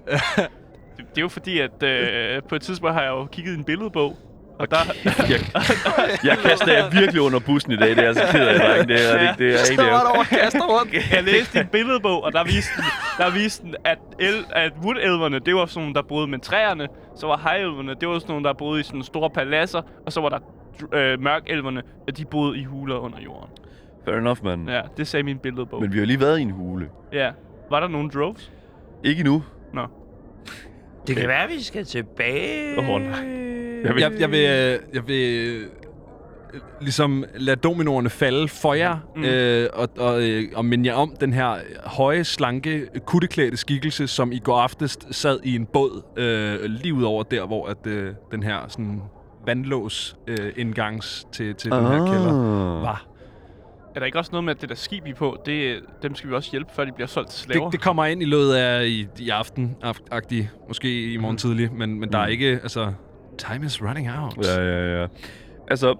Det, det er jo fordi, at øh, på et tidspunkt har jeg jo kigget i en billedbog. Og der, Jeg, jeg kaster jer virkelig under bussen i dag. Det er jeg så ked af, dreng. Det er, det, det er ikke det. over kaster rundt. jeg læste en billedbog, og der viste den, der viste den at, el, at wood-elverne, det var sådan nogle, der boede med træerne. Så var high-elverne, det var sådan nogle, der boede i sådan store paladser. Og så var der øh, mørk-elverne, at de boede i huler under jorden. Fair enough, mand. Ja, det sagde min billedbog. Men vi har lige været i en hule. Ja. Var der nogen droves? Ikke endnu. Nå. Det kan være, at vi skal tilbage. Åh, nej. Jeg vil- Jeg, jeg vil, øh, jeg vil øh, ligesom lade dominoerne falde for jer, mm. øh, og, og, øh, og minde jer om den her høje, slanke, kutteklædte skikkelse, som i går aftes sad i en båd øh, lige ud over der, hvor at, øh, den her sådan vandlås øh, indgangs til, til den her kælder var. Er der ikke også noget med, at det der skib, I er på, det, dem skal vi også hjælpe, før de bliver solgt til slaver? Det, det kommer ind i løbet af i, i aften, aft- agtig, måske i morgen Mm. tidlig, men, men der er Mm. ikke, altså, time is running out. Ja, ja, ja. Altså,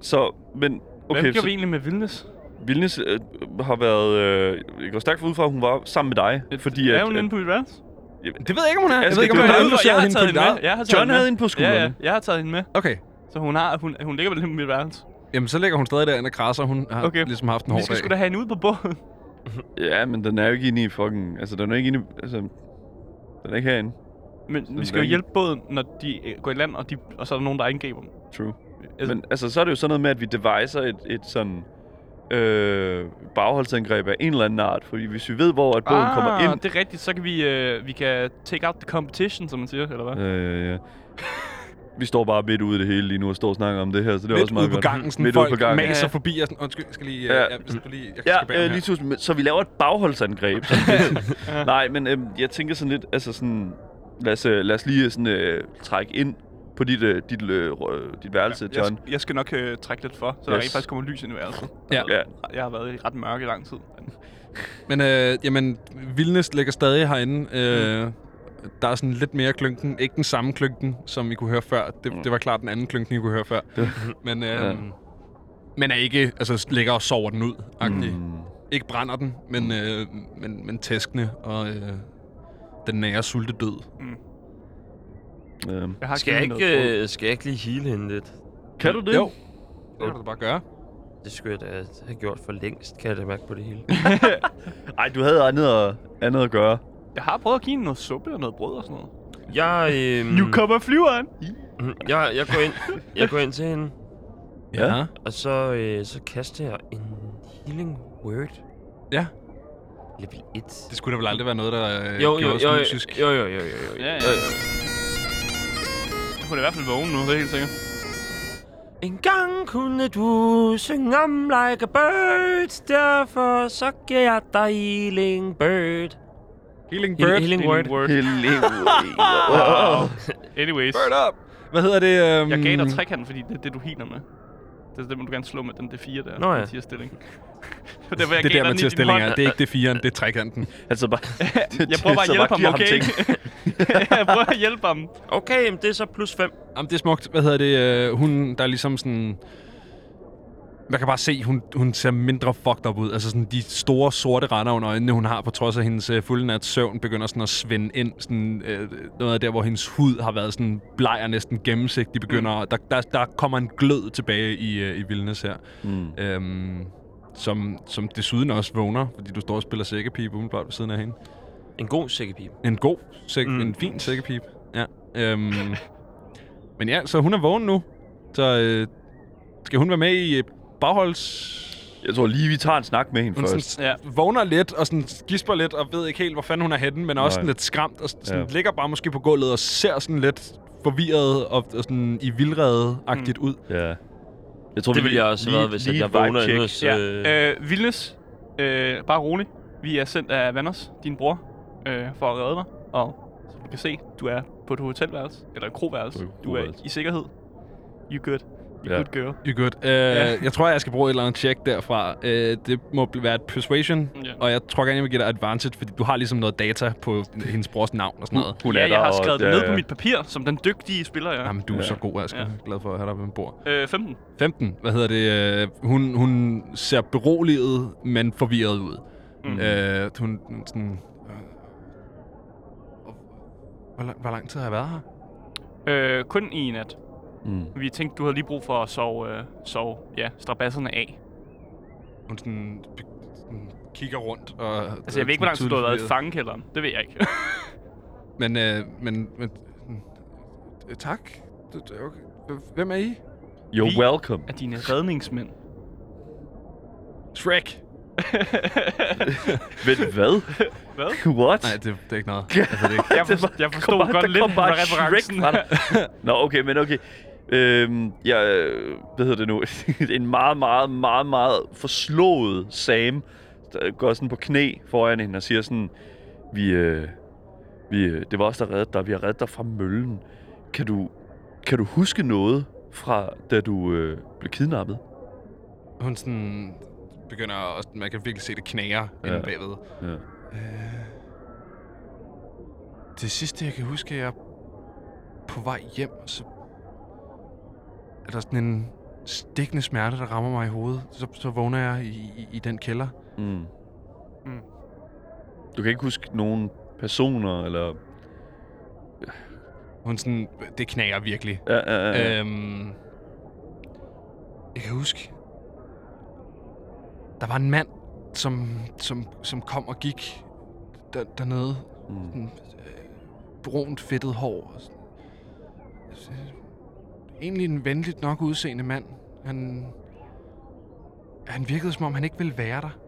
så, men... Okay, Hvad så vi egentlig med Vilnes? Vilnes øh, har været... Øh, jeg går stærkt ud fra, at hun var sammen med dig. Fordi er at, hun inde på mit værelse? Det ved jeg ikke, om hun er. Jeg Altså, ved ikke, om hun være- indlogeret har taget hende med. Jeg John havde med. hende på Ja, skuldrene. ja. Jeg har taget hende med. Okay. Så hun, har, hun, hun ligger vel på mit værelse. Jamen, så ligger hun stadig derinde og krasser. Hun har Okay. ligesom haft en Vi hård skal dag. sgu da have hende ud på båden. Ja, men den er jo ikke inde i fucking... Altså, den er ikke inde i... Altså, den er ikke herinde. Men Så vi skal jo ikke- hjælpe båden, når de øh, går i land, og, de, og så er der nogen, der angriber dem. True. Altså- Men altså, så er det jo sådan noget med, at vi deviser et, et sådan... Øh, bagholdsangreb af en eller anden art. Fordi hvis vi ved, hvor at båden ah, kommer ind... det er rigtigt. Så kan vi, øh, vi kan take out the competition, som man siger, eller hvad? Ja, ja, ja. Vi står bare midt ude i det hele lige nu og står og snakker om det her, så det er Midt også meget ude på gangen, sådan midt ude folk på gangen. maser Ja. forbi og sådan, undskyld, jeg skal lige, Ja. ja. ja, hvis du lige, jeg Ja, skal bære øh, lige her. så, vi laver et bagholdsangreb. Nej, men øh, jeg tænker sådan lidt, altså sådan, lad os, øh, lad os lige sådan, øh, trække ind på dit, øh, dit, øh, rø- dit værelse, jeg, John. sk- jeg skal nok øh, trække lidt for, så der Yes. rent faktisk kommer lys ind i værelset. Ja. Ja. Jeg har været i ret mørke i lang tid. Men øh, jamen, Vildnes ligger stadig herinde. Øh, Der er sådan lidt mere klynken. Ikke den samme klynken, som I kunne høre før. Det, det var klart den anden klynken, I kunne høre før. Men, øh, Ja. men er ikke, altså ligger og sover den ud. Mm. Mm. Ikke brænder den, men, øh, men, men tæskende og øh, den nære sulte død. Øhm. Jeg har Skal jeg, ikke, øh, skal jeg ikke lige heale hende lidt? Kan du det? Jo. Det kan du bare gøre. Det skulle jeg da have gjort for længst, kan jeg da mærke på det hele. Ej, du havde andet at, andet at gøre. Jeg har prøvet at give hende noget suppe og noget brød og sådan noget. Jeg, øhm, Nu kommer flyveren! Mhm. jeg, jeg, går ind, jeg går ind til hende, Ja. og så, øh, så kaster jeg en healing word. Ja. Level 1. Det skulle da vel aldrig være noget, der øh, Jo, jo, gjorde os jo, jo, fysisk. jo, jo, jo, jo, jo. Ja, ja, ja. Hun er i hvert fald vågen nu, det er helt sikkert. En gang kunne du synge om like a bird, derfor så giver jeg dig healing bird. Healing Heal- Bird. healing word. word. wow. Anyways. Bird up! Hvad hedder det? Um, Jeg gav dig trekanten, fordi det er det, du healer med. Det er det, må du gerne slå med den D4 der. Nå ja. Mathias stilling. det er, hvor jeg Det gav der dig den i Mathias din Stilling hånd. er. Det er ikke det firen, det er trekanten. Altså bare... Jeg prøver bare at hjælpe ham, okay? jeg prøver at hjælpe ham. Okay, men det er så plus 5. Jamen, det er smukt. Hvad hedder det? Uh, hun, der er ligesom sådan... Man kan bare se, hun, hun ser mindre fucked up ud. Altså sådan de store sorte render under øjnene, hun har på trods af hendes uh, fulde nat søvn, begynder sådan at svinde ind. Sådan, uh, noget af der, hvor hendes hud har været sådan bleg og næsten gennemsigtig, begynder... Mm. Der, der, der kommer en glød tilbage i, uh, i Vilnes her. Mm. Um, som, som desuden også vågner, fordi du står og spiller sækkepipe umiddelbart ved siden af hende. En god sækkepip. En god, sæk, mm. En fin sækkepip. Ja. Øhm, men ja, så hun er vågen nu. Så øh, skal hun være med i øh, bagholds... Jeg tror lige, vi tager en snak med hende Hun først. sådan, ja. vågner lidt og sådan gisper lidt og ved ikke helt, hvor fanden hun er henne, men også Nej. sådan lidt skræmt og sådan, Ja. ligger bare måske på gulvet og ser sådan lidt forvirret og, og sådan i vildrede-agtigt mm. ud. Ja. Jeg tror, Det vi ville jeg også have været, hvis at jeg vågner inde hos... Ja. Øh, Øh, Vildnes, øh, bare rolig. Vi er sendt af Vanders, din bror, øh, for at redde dig. Og som du kan se, du er på et hotelværelse, eller et kroværelse. Du er i sikkerhed. You good. You Ja. good girl. You're good. Uh, ja. Jeg tror, jeg skal bruge et eller andet check derfra. Uh, det må være et persuasion, Ja. og jeg tror gerne, jeg vil give dig advantage, fordi du har ligesom noget data på hendes brors navn og sådan noget. Hun ja, jeg har og skrevet det der- ned på mit papir, som den dygtige spiller, jeg er. Jamen, du er Ja. så god, Asger. Ja. Jeg er glad for at have dig ved bord. Øh, 15. 15. Hvad hedder det? Uh, hun, hun ser beroliget, men forvirret ud. Mm. Uh, hun sådan... Hvor, lang, hvor lang tid har jeg været her? Øh, kun i nat. Mm. Vi tænkte, du havde lige brug for at sove, øh, sove ja, strabasserne af. Hun sådan, sådan kigger rundt og... Altså, jeg ved ikke, hvor lang tid du har været i fangekælderen. Det ved jeg ikke. Men, øh, men, men øh, tak. Er Okay. Hvem er I? You're Vi- welcome. Af dine redningsmænd. Shrek. Vent, hvad? Hvad? What? Nej, det, det er ikke noget. Altså, det er ikke. Jeg, for, jeg forstod bare- godt der lidt fra referencen. Nå, okay, men okay. Øhm, jeg, hvad hedder det nu? en meget, meget, meget, meget forslået Sam, der går sådan på knæ foran hende og siger sådan, vi, øh, vi, øh, det var os, der reddede dig. Vi har reddet dig fra møllen. Kan du, kan du huske noget fra, da du øh, blev kidnappet? Hun sådan begynder at, man kan virkelig se det knager ja. inde bagved. Ja. Øh, det sidste, jeg kan huske, er er på vej hjem, og så er der sådan en stikkende smerte, der rammer mig i hovedet. Så, så vågner jeg i, i, i den kælder. Mm. Mm. Du kan ikke huske nogen personer, eller... Hun sådan, det knager virkelig. Ja, ja, ja. ja. Øhm, jeg kan huske, der var en mand, som, som, som kom og gik der, dernede. Mm. Sådan, øh, brunt, fedtet hår. og sådan- Egentlig en venligt nok udseende mand. Han, han virkede, som om han ikke ville være der.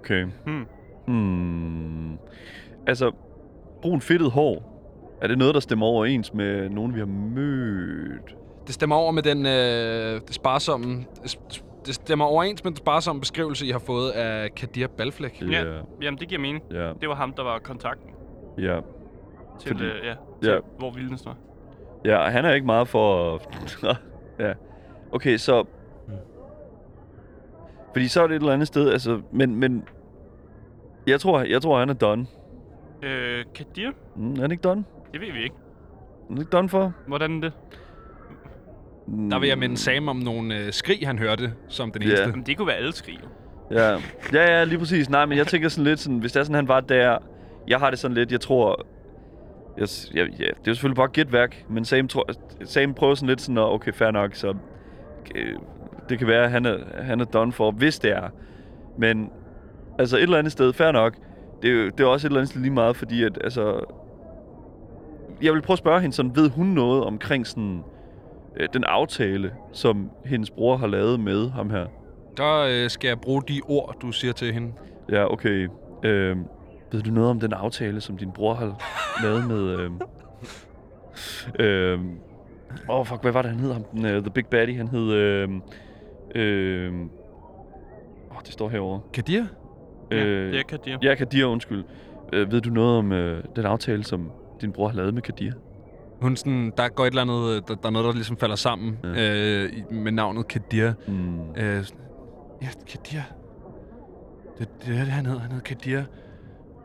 Okay. Hmm. Hmm. Altså, brun fedtet hår. Er det noget, der stemmer overens med nogen, vi har mødt? Det stemmer over med den øh, det sparsomme... Det stemmer overens med den sparsomme beskrivelse, I har fået af Kadir Balflæk. Ja. Jamen, det giver mening. Ja. Det var ham, der var kontakten Ja. til, Fordi- øh, ja, til Ja. hvor Vildnes var. Ja, han er ikke meget for ja. Okay, så... Fordi så er det et eller andet sted, altså... Men, men... Jeg tror, jeg tror, han er done. Øh, Kadir? Mm, er han ikke done? Det ved vi ikke. Er han ikke done for? Hvordan er det? Der vil jeg minde Sam om nogle øh, skrig, han hørte som den Ja. eneste. Jamen, det kunne være alle skrig. jo. Ja. ja, ja, lige præcis. Nej, men jeg tænker sådan lidt sådan, hvis det er sådan, han var der... Jeg har det sådan lidt, jeg tror... Jeg, jeg, ja, det er jo selvfølgelig bare gætværk, men Sam, tror, Sam prøver sådan lidt sådan, at okay, fair nok, så... Øh, det kan være, at han er, han er done for, hvis det er. Men altså et eller andet sted, fair nok. Det er, jo, det er også et eller andet sted lige meget, fordi at, altså... Jeg vil prøve at spørge hende sådan, ved hun noget omkring sådan... Øh, den aftale, som hendes bror har lavet med ham her? Der øh, skal jeg bruge de ord, du siger til hende. Ja, okay. Øhm, ved du noget om den aftale, som din bror har lavet med... Øhm, øhm, Åh, oh, fuck, hvad var det, han hed? Ham, den, uh, The Big Baddy, han hed... Øhm, øhm, åh, det står herovre. Kadir? Ja, Øh, det er Kadir. Ja, Kadir, undskyld. Øh, ved du noget om øh, den aftale, som din bror har lavet med Kadir? Hun sådan, der går et eller andet, øh, der, der er noget, der ligesom falder sammen Ja. øh, med navnet Kadir. Mm. Øh, ja, Kadir. Det, det er det, han hedder. Han hedder Kadir.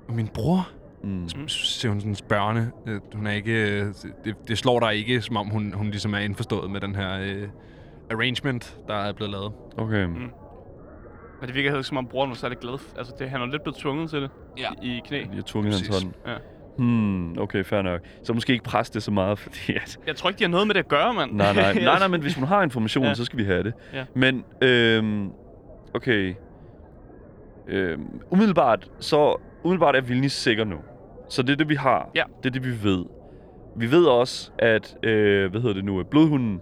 Og min bror, Mm. siger hun sådan spørgende. Øh, hun er ikke, øh, det, det slår dig ikke, som om hun, hun ligesom er indforstået med den her øh, arrangement, der er blevet lavet. Okay. Mm. Men det virker heller ikke, som om broren var særlig glad. Altså, det, han er lidt blevet tvunget til det Ja. i, i knæ. Jeg har tvunget hans hånd. Ja. Hmm, okay, fair nok. Så måske ikke presse det så meget, fordi at Jeg tror ikke, de har noget med det at gøre, mand. Nej, nej, nej, nej, men hvis hun har informationen, Ja. ja. så skal vi have det. Ja. Men, øhm, okay. Øhm, umiddelbart, så umiddelbart er Vilnis sikker nu. Så det er det, vi har. Ja. Det er det, vi ved. Vi ved også, at, øh, hvad hedder det nu, at blodhunden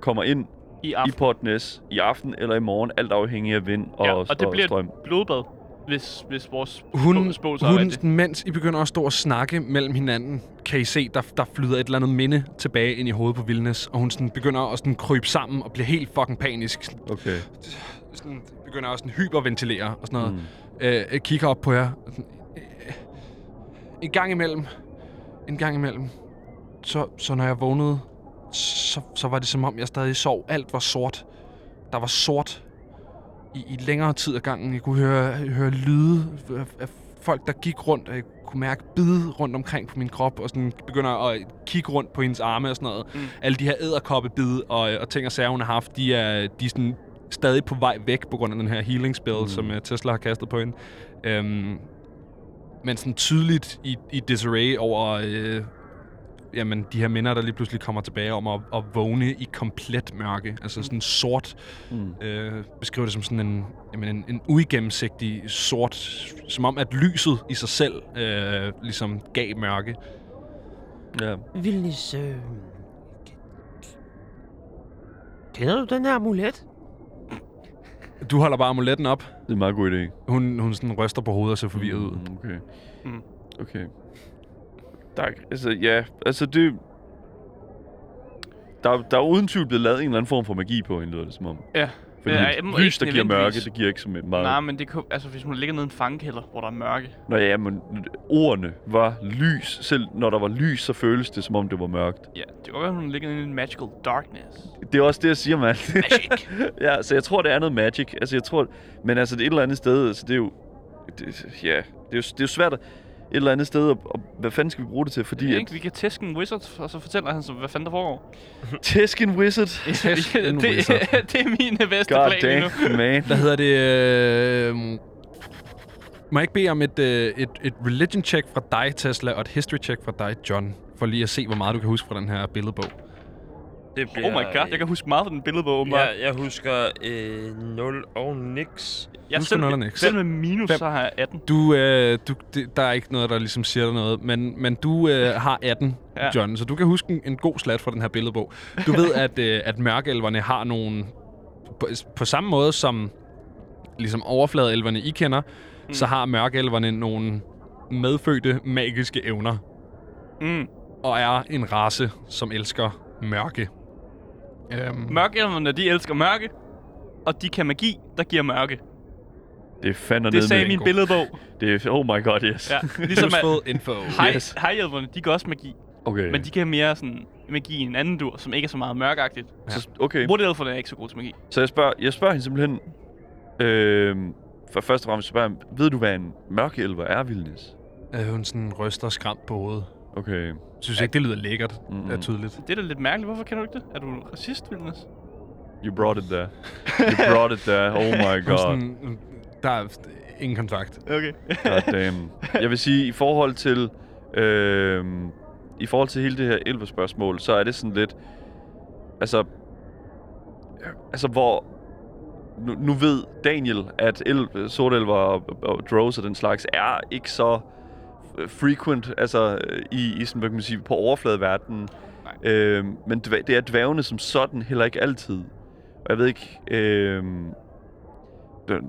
kommer ind I i aften. Port Ness i aften eller i morgen, alt afhængig af vind og, ja, og det og bliver strøm. blodbad, hvis, hvis vores Hun, spå- spåelse er hun rigtigt. sådan, mens I begynder at stå og snakke mellem hinanden, kan I se, der, der flyder et eller andet minde tilbage ind i hovedet på Vilnes, og hun sådan begynder at sådan krybe sammen og bliver helt fucking panisk. Sådan, Okay. sådan, begynder også sådan hyperventilere og sådan noget. Mm. Øh, kigger op på jer. Sådan, en gang imellem, en gang imellem, så, så når jeg vågnede, så, så var det som om, jeg stadig sov. Alt var sort. Der var sort i, i længere tid ad gangen. Jeg kunne høre, høre lyde af, af folk, der gik rundt, og jeg kunne mærke bid rundt omkring på min krop, og sådan begynder at kigge rundt på hendes arme og sådan noget. Mm. Alle de her æderkoppebid og, og ting og sager, hun har haft, de er, de er sådan stadig på vej væk på grund af den her healing spell, Mm. mm. som uh, Tesla har kastet på hende. Øhm, men sådan tydeligt i, i disarray over øh, jamen, de her minder, der lige pludselig kommer tilbage om at, at vågne i komplet mørke. Altså sådan sort, Mm. øh, beskriver det som sådan en, jamen en, en uigennemsigtig sort, som om at lyset i sig selv øh, ligesom gav mørke. Ja. Vilnis, øh... Kender du den her amulet? Du holder bare amuletten op. Det er en meget god idé. Hun, hun sådan ryster på hovedet og ser forvirret ud. Mm, okay. Mm. Okay. Er- altså, ja, altså det... Der, der er uden tvivl blevet lavet en eller anden form for magi på hende, lyder det som om. Ja. Fordi Ja, jeg må lys, der giver mørke, det giver ikke så meget. Nej, men det kunne, altså, hvis man ligger nede i en fangekælder, hvor der er mørke. Nå ja, men ordene var lys. Selv når der var lys, så føles det, som om det var mørkt. Ja, det kan godt hun ligger inde i en magical darkness. Det er også det, jeg siger, mand. Magic. ja, så jeg tror, det er noget magic. Altså, jeg tror... Men altså, det er et eller andet sted, altså, det er jo... Det, ja, det er jo, det er jo svært at, et eller andet sted, og, og hvad fanden skal vi bruge det til? Fordi Ja, at ikke? Vi kan tæske en wizard, og så fortæller han så, hvad fanden der foregår. Teskin Wizard, Tæsk en det, wizard. det er min bedste god plan lige nu. damn, man. Hvad hedder det? Øh, må jeg ikke bede om et, øh, et, et religion check fra dig, Tesla, og et history check fra dig, John, for lige at se, hvor meget du kan huske fra den her billedbog. Det Oh my god, jeg kan huske meget fra den billedbog, åbenbart. Ja, jeg husker øh, 0 og niks. jeg husker selv, noget, der niks. selv med minus, Fem. så har jeg 18. Du, øh, du, det, der er ikke noget, der ligesom siger dig noget, men, men du øh, har 18, Ja. ja. John, så du kan huske en, en god slat fra den her billedbog. Du ved, at, øh, at mørkelverne har nogle... På, på samme måde som ligesom overfladeelverne, I kender, mm. så har mørkelverne nogle medfødte magiske evner, Mm. og er en race, som elsker mørke. Øhm, Mørkelverne, de elsker mørke, og de kan magi, der giver mørke. Det er fandme Det ned sagde min billedbog. Det er, oh my god, yes. Ja, ligesom at info. hej, Yes. hejhjælperne, de gør også magi. Okay. Men de kan mere sådan magi i en anden dur, som ikke er så meget mørkagtigt. Så, okay. Wood-elferne er ikke så gode til magi. Så jeg spørger, jeg spørger hende simpelthen... Øh, for først og fremmest spørger jeg, ved du, hvad en mørkelver er, Vildnis? Øh, hun sådan ryster skræmt på hovedet. Okay. Synes ikke, det lyder lækkert. Mm. Det er tydeligt. Det er da lidt mærkeligt. Hvorfor kender du ikke det? Er du racist, Vilnes? You brought it there. You brought it there. Oh my god. Sådan, der er ingen kontakt. Okay. God damn. Jeg vil sige, i forhold til... Øh, I forhold til hele det her elverspørgsmål, så er det sådan lidt... Altså... Altså, hvor... Nu, nu ved Daniel, at el, sortelver og, og drows og den slags er ikke så øh, frequent, altså øh, i, i sådan, hvad kan man sige, på overfladeverdenen. Øh, men det er dværgene som sådan heller ikke altid. Og jeg ved ikke, øh,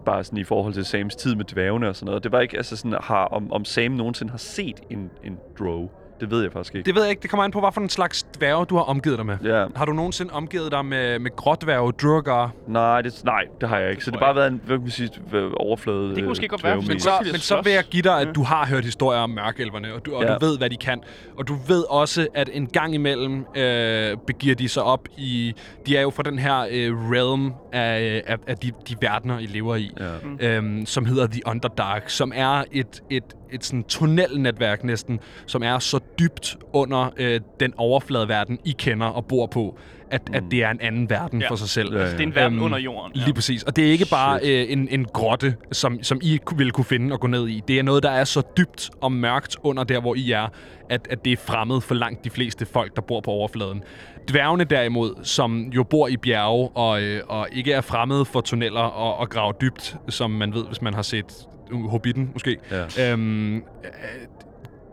bare sådan i forhold til Sams tid med dværgene og sådan noget. Det var ikke altså sådan, har, om, om Sam nogensinde har set en, en drow. Det ved jeg faktisk ikke. Det ved jeg ikke. Det kommer an på, hvad for en slags dværge, du har omgivet dig med. Ja, Har du nogensinde omgivet dig med, med grådværge, Durgar? nej det, nej, det har jeg ikke. Så det har bare været en, hvad kan man sige, overflade Det kunne måske godt være, men så, men så vil jeg give dig, at du har hørt historier om mørkelverne, og, du, og Ja. du ved, hvad de kan. Og du ved også, at en gang imellem øh, begiver de sig op i... De er jo fra den her øh, realm af, af, af de, de verdener, I lever i. Ja. øhm, som hedder The Underdark, som er et, et, et sådan tunnelnetværk næsten, som er så dybt under øh, den overfladeverden, I kender og bor på, at, mm. at det er en anden verden Ja. for sig selv. Ja, Altså, det er en verden Øhm, under jorden. Lige præcis. Og det er ikke bare øh, en, en grotte, som, som I ville kunne finde og gå ned i. Det er noget, der er så dybt og mørkt under der, hvor I er, at, at det er fremmed for langt de fleste folk, der bor på overfladen. Dværgene derimod, som jo bor i bjerge og, øh, og ikke er fremmede for tunneller og, og graver dybt, som man ved, hvis man har set Hobbiten måske, Ja. øhm, øh,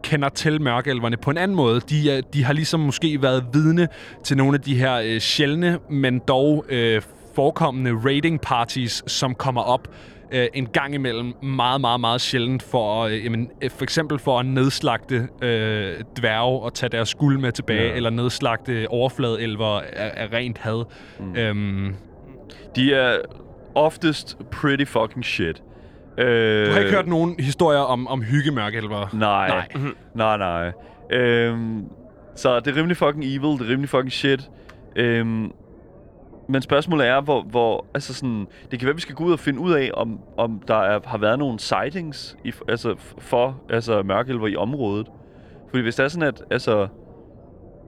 kender til mørkelverne på en anden måde. De, er, de har ligesom måske været vidne til nogle af de her øh, sjældne, men dog øh, forekommende raiding parties, som kommer op øh, en gang imellem meget, meget, meget sjældent for, øh, jamen, øh, for eksempel for at nedslagte øh, dværge og tage deres skuld med tilbage, ja. eller nedslagte overfladeelver af, af rent had. Mm. Øhm, De er oftest pretty fucking shit. Øh, du har ikke hørt nogen historier om, om hyggemørkelver? Nej. Nej. nej, nej. Øhm, så det er rimelig fucking evil, det er rimelig fucking shit. Øhm, men spørgsmålet er, hvor, hvor altså sådan, det kan være, vi skal gå ud og finde ud af, om, om der er, har været nogle sightings i, altså, for altså, mørkelver i området. Fordi hvis det er sådan, at, altså,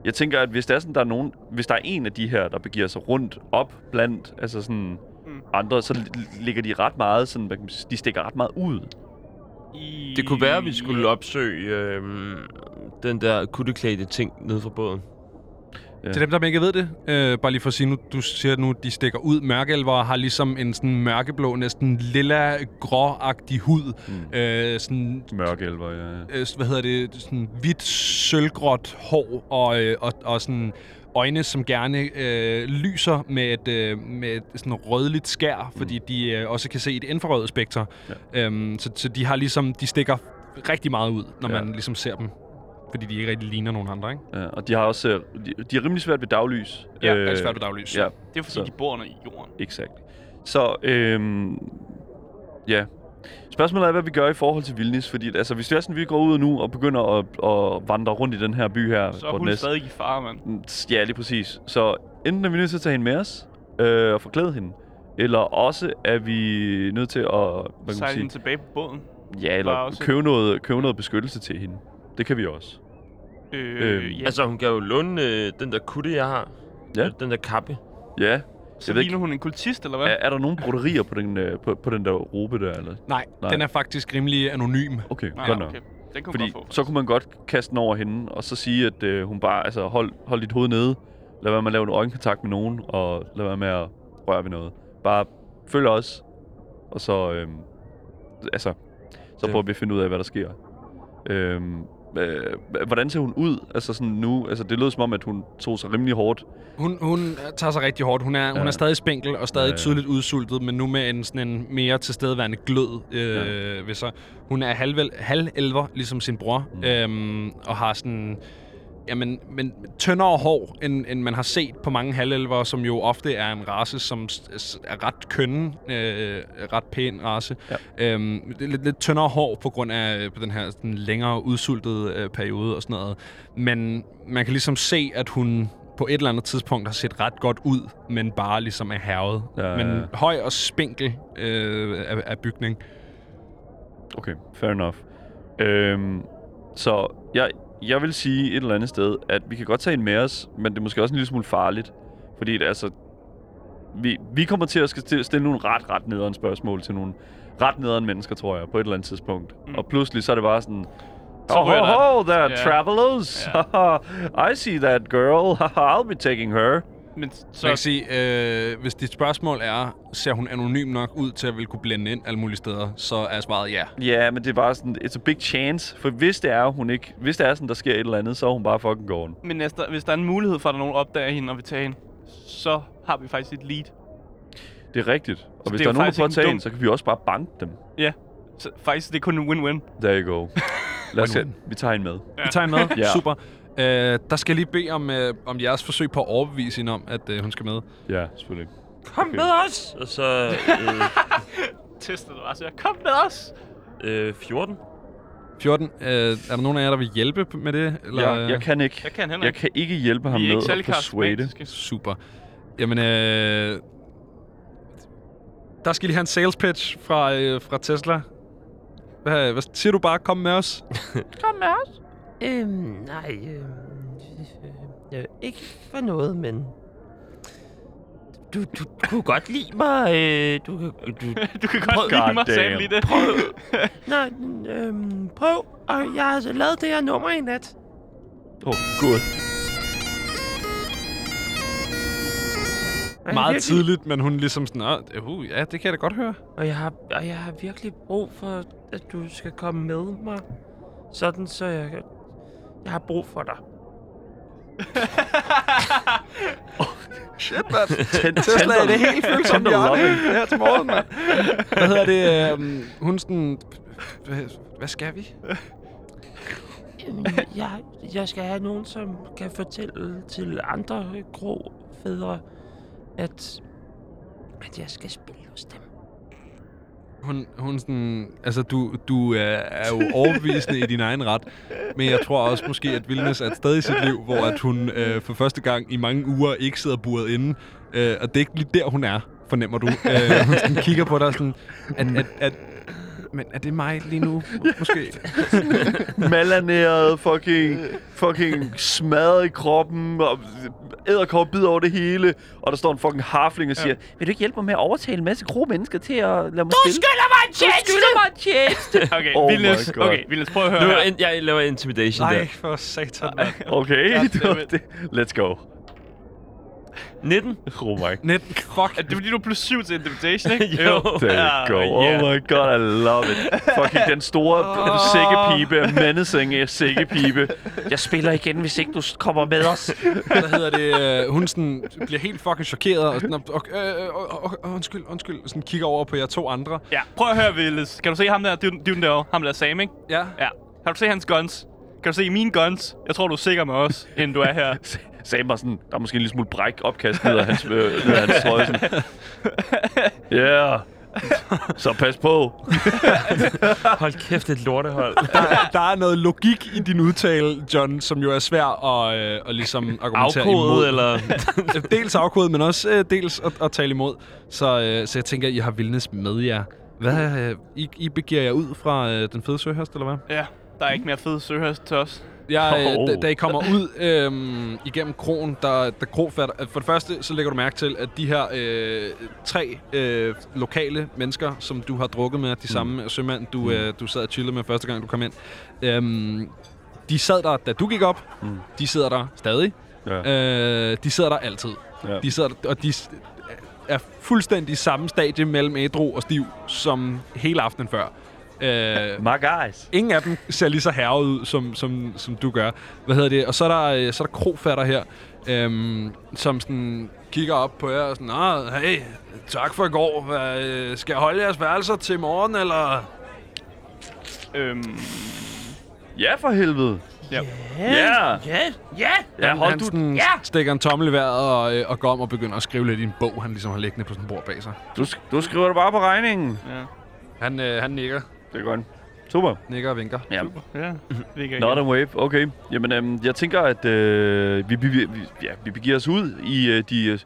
jeg tænker, at hvis der er sådan, der er nogen, hvis der er en af de her, der begiver sig rundt op blandt, altså sådan, Mm. andre, så li- ligger de ret meget sådan, hvad kan man sige, de stikker ret meget ud. I... Det kunne være, at vi skulle opsøge øh, den der kutteklædte ting nede fra båden. Ja. Til dem, der ikke ved det, øh, bare lige for at sige nu, du siger nu, de stikker ud. Mørkelver har ligesom en sådan mørkeblå, næsten lilla, gråagtig hud. Mm. Øh, sådan, Mørkelver, ja. ja. øh, hvad hedder det, sådan hvidt, sølvgråt hår og, øh, og, og sådan øjne, som gerne øh, lyser med et, øh, med et sådan rødligt skær, fordi de øh, også kan se et infrarødt spekter. Ja. Øhm, så, så de har ligesom, de stikker rigtig meget ud, når Ja. man ligesom ser dem. Fordi de ikke rigtig ligner nogen andre, ikke? Ja, og de har også øh, de, de er rimelig svært ved daglys. Ja, Øh, det er svært ved daglys. Ja, Det er fordi, Så. de bor under jorden. exakt. Så, øhm, ja. Spørgsmålet er, hvad vi gør i forhold til Vilnis, fordi altså, hvis det er sådan, vi går ud nu og begynder at, at vandre rundt i den her by her, Så er hun næste- stadig i fare, mand. Mm, Ja, lige præcis. Så enten er vi nødt til at tage hende med os øh, og forklæde hende, eller også er vi nødt til at hvad kan Sejle sige, hende tilbage på båden. ja, eller også- købe noget, købe noget beskyttelse til hende. Det kan vi også. Øh, Øhm, ja. Altså, hun kan jo låne øh, den der kutte, jeg har. Ja. Den der kappe. Ja. Så ligner hun en kultist, eller hvad? Er, er der nogen broderier på den, øh, på, på den der robe der, eller? Nej, Nej. den er faktisk rimelig anonym. Okay, Nej, godt nok. okay. Den kunne Fordi godt få. så kunne man godt kaste den over hende, og så sige, at øh, hun bare, altså hold, hold dit hoved nede. Lad være med at lave en øjenkontakt med nogen, og lad være med at røre ved noget. Bare følg os, og så, øh, altså, så Ja. prøver vi at finde ud af, hvad der sker. Øh, øh, hvordan ser hun ud, altså sådan nu? Altså, det lød som om, at hun tog sig rimelig hårdt. Hun, hun tager sig rigtig hårdt. Hun er, ja. hun er stadig spinkel og stadig Ja, ja, tydeligt udsultet, men nu med en, sådan en mere tilstedeværende glød øh, ja. ved sig. Hun er halv, halvelver, ligesom sin bror, mm. øhm, og har sådan... Jamen, men tyndere hår, end, end man har set på mange halvelver, som jo ofte er en race, som er ret kønne, øh, ret pæn race. Ja. Øhm, det lidt, lidt tyndere hår på grund af øh, på den her sådan, længere udsultede øh, periode og sådan noget. Men man kan ligesom se, at hun på et eller andet tidspunkt har set ret godt ud, men bare ligesom er hervet. Ja, ja, Men høj og spinkel øh, af, af bygning. Okay, fair enough. Øhm, så jeg, jeg vil sige et eller andet sted, at vi kan godt tage en med os, men det er måske også en lille smule farligt. Fordi det, altså, vi, vi kommer til at skal sti- stille nogle ret, ret nederen spørgsmål til nogle ret nederen mennesker, tror jeg, på et eller andet tidspunkt. Mm. Og pludselig så er det bare sådan... Så Oh, ho, ho, there are Ja. travelers. I see that girl. I'll be taking her. Men Så jeg kan sige, øh, hvis dit spørgsmål er, ser hun anonym nok ud til at ville kunne blende ind alle mulige steder, så er svaret ja. Ja, men det er bare sådan, it's a big chance. For hvis det er, hun ikke, hvis det er sådan, der sker et eller andet, så er hun bare fucking gone. men næste, hvis der er en mulighed for, at der er nogen opdager hende og vil tage hende, så har vi faktisk et lead. Det er rigtigt. Og Så hvis er der er jo nogen, der prøver at tage en hende, så kan vi også bare banke dem. Ja, så faktisk det er kun en win-win. There you go. Lad os. Vi tager hende med. Vi tager hende med. Ja. Super. Øh, der skal jeg lige bede om, øh, om jeres forsøg på at overbevise hende om, at øh, hun skal med. Ja, selvfølgelig. Kom Okay. med os! Og så øh, Tester du altså. Kom med os! øh, 14. 14. Øh, er der nogen af jer, der vil hjælpe med det? Eller? Jeg, jeg kan ikke. Jeg kan heller Jeg ikke. kan ikke hjælpe ham Vi er med ikke at persuade. Super. Jamen, øh, der skal lige have en sales pitch fra, øh, fra Tesla. Hvad, hvad siger du bare? Kom med os. Kom med os. Øhm, nej, øhm, øh, ikke for noget, men... Du, du, du kunne godt lide mig, øh, du, kan- du, Du kan godt lide mig, sagde lige det. nej, øhm, prøv, og jeg har altså lavet det her nummer i nat. Åh, oh, gud. Meget virkelig- tidligt, men hun ligesom sådan, uh, ja, det kan jeg da godt høre. Og jeg, har, og jeg har virkelig brug for, at du skal komme med mig. Sådan, så jeg. Jeg har brug for dig. Shit, mand. Tesla er det helt følsomt loving. Ja, til morgen, mand. Hvad hedder det? Øh, hun sådan... Hvad, hvad skal vi? Øhm, jeg, jeg skal have nogen, som kan fortælle til andre grå fædre, at, at jeg skal spille hos dem. Hun, hun sådan, altså du, du er, er jo overbevisende i din egen ret, men jeg tror også måske, at Vilnes er et sted i sit liv, hvor at hun øh, for første gang i mange uger ikke sidder buret inde, øh, og det er ikke lige der, hun er, fornemmer du. Øh, hun sådan kigger på dig sådan, at, at, at, men er det mig lige nu, måske? Malaneret, fucking, fucking smadret i kroppen, og æderkop bider over det hele, og der står en fucking harfling og siger, vil du ikke hjælpe mig med at overtale en masse gode mennesker til at lade mig spille? skylder mig en tjeneste! Du skylder mig en tjeneste! Okay, Oh God. okay, Vildnes, prøv at høre Nu, her. jeg laver intimidation Nej, der. for satan, mand. Okay, det, let's go. 19. Oh my Net, fuck. Er det fordi, du er plus 7 til invitation, ikke? Jo. There you go. Oh my god, I love it. Fucking den store oh. sækkepibe, menacing sækkepibe. Jeg spiller igen, hvis ikke du kommer med os. Hvad hedder det? Øh, hun sådan bliver helt fucking chokeret, og sådan, og, og, øh, og, og, og, undskyld, undskyld, sådan kigger over på jer to andre. Ja, prøv at høre, Vildnes. Kan du se ham der, dyven dyven derovre? Ham der Sam, ikke? Ja. Ja. Kan du se hans guns? Kan du se mine guns? Jeg tror, du er sikker med os, inden du er her. Sam var sådan, der er måske en lille smule bræk opkast ned af hans, øh, ned af hans trøje. Ja, yeah. så pas på. Hold kæft, et lortehold. Der er noget logik i din udtale, John, som jo er svær at, øh, at ligesom argumentere imod. Afkodet, eller... dels afkodet, men også øh, dels at, at tale imod. Så, øh, så jeg tænker, at I har Vildnes med jer. Hvad, øh, I, I begiver jer ud fra øh, den fede søhørst, eller hvad? Ja, der er ikke mere fed søhøst til os. Jeg, øh, Oh. da, da I kommer ud øh, igennem krogen, der, der krofatter, for det første, så lægger du mærke til, at de her øh, tre øh, lokale mennesker, som du har drukket med, de samme sømænd, du, øh, du sad og chillede med første gang, du kom ind, øh, de sad der, da du gik op. Mm. De sidder der stadig. Ja. Øh, de sidder der altid. Ja. De sidder der, og de er fuldstændig samme stadie mellem ædru og stiv, som hele aftenen før. Øh, My guys. ingen af dem ser lige så herret ud, som, som, som du gør. Hvad hedder det? Og så er der, øh, så er der krofatter her, øhm, som sådan kigger op på jer og sådan, Nå, hey, tak for i går. Hvad, øh, skal jeg holde jeres værelser til i morgen, eller? Øhm, Ja, for helvede. ja. Ja. Ja, ja. Ja, han, hold han du... Ja! stikker en tommel i vejret og, øh, og går om og begynder at skrive lidt i en bog, han ligesom har liggende på sådan en bord bag sig. Du, sk- du skriver det bare på regningen. Ja. Han, øh, han nikker, Det er godt. Super. nikker og vinker. Ja. Ja, det kan Not a wave. Okay. Jamen, øhm, jeg tænker, at øh, vi, vi, vi, ja, vi begiver os ud i, øh, de,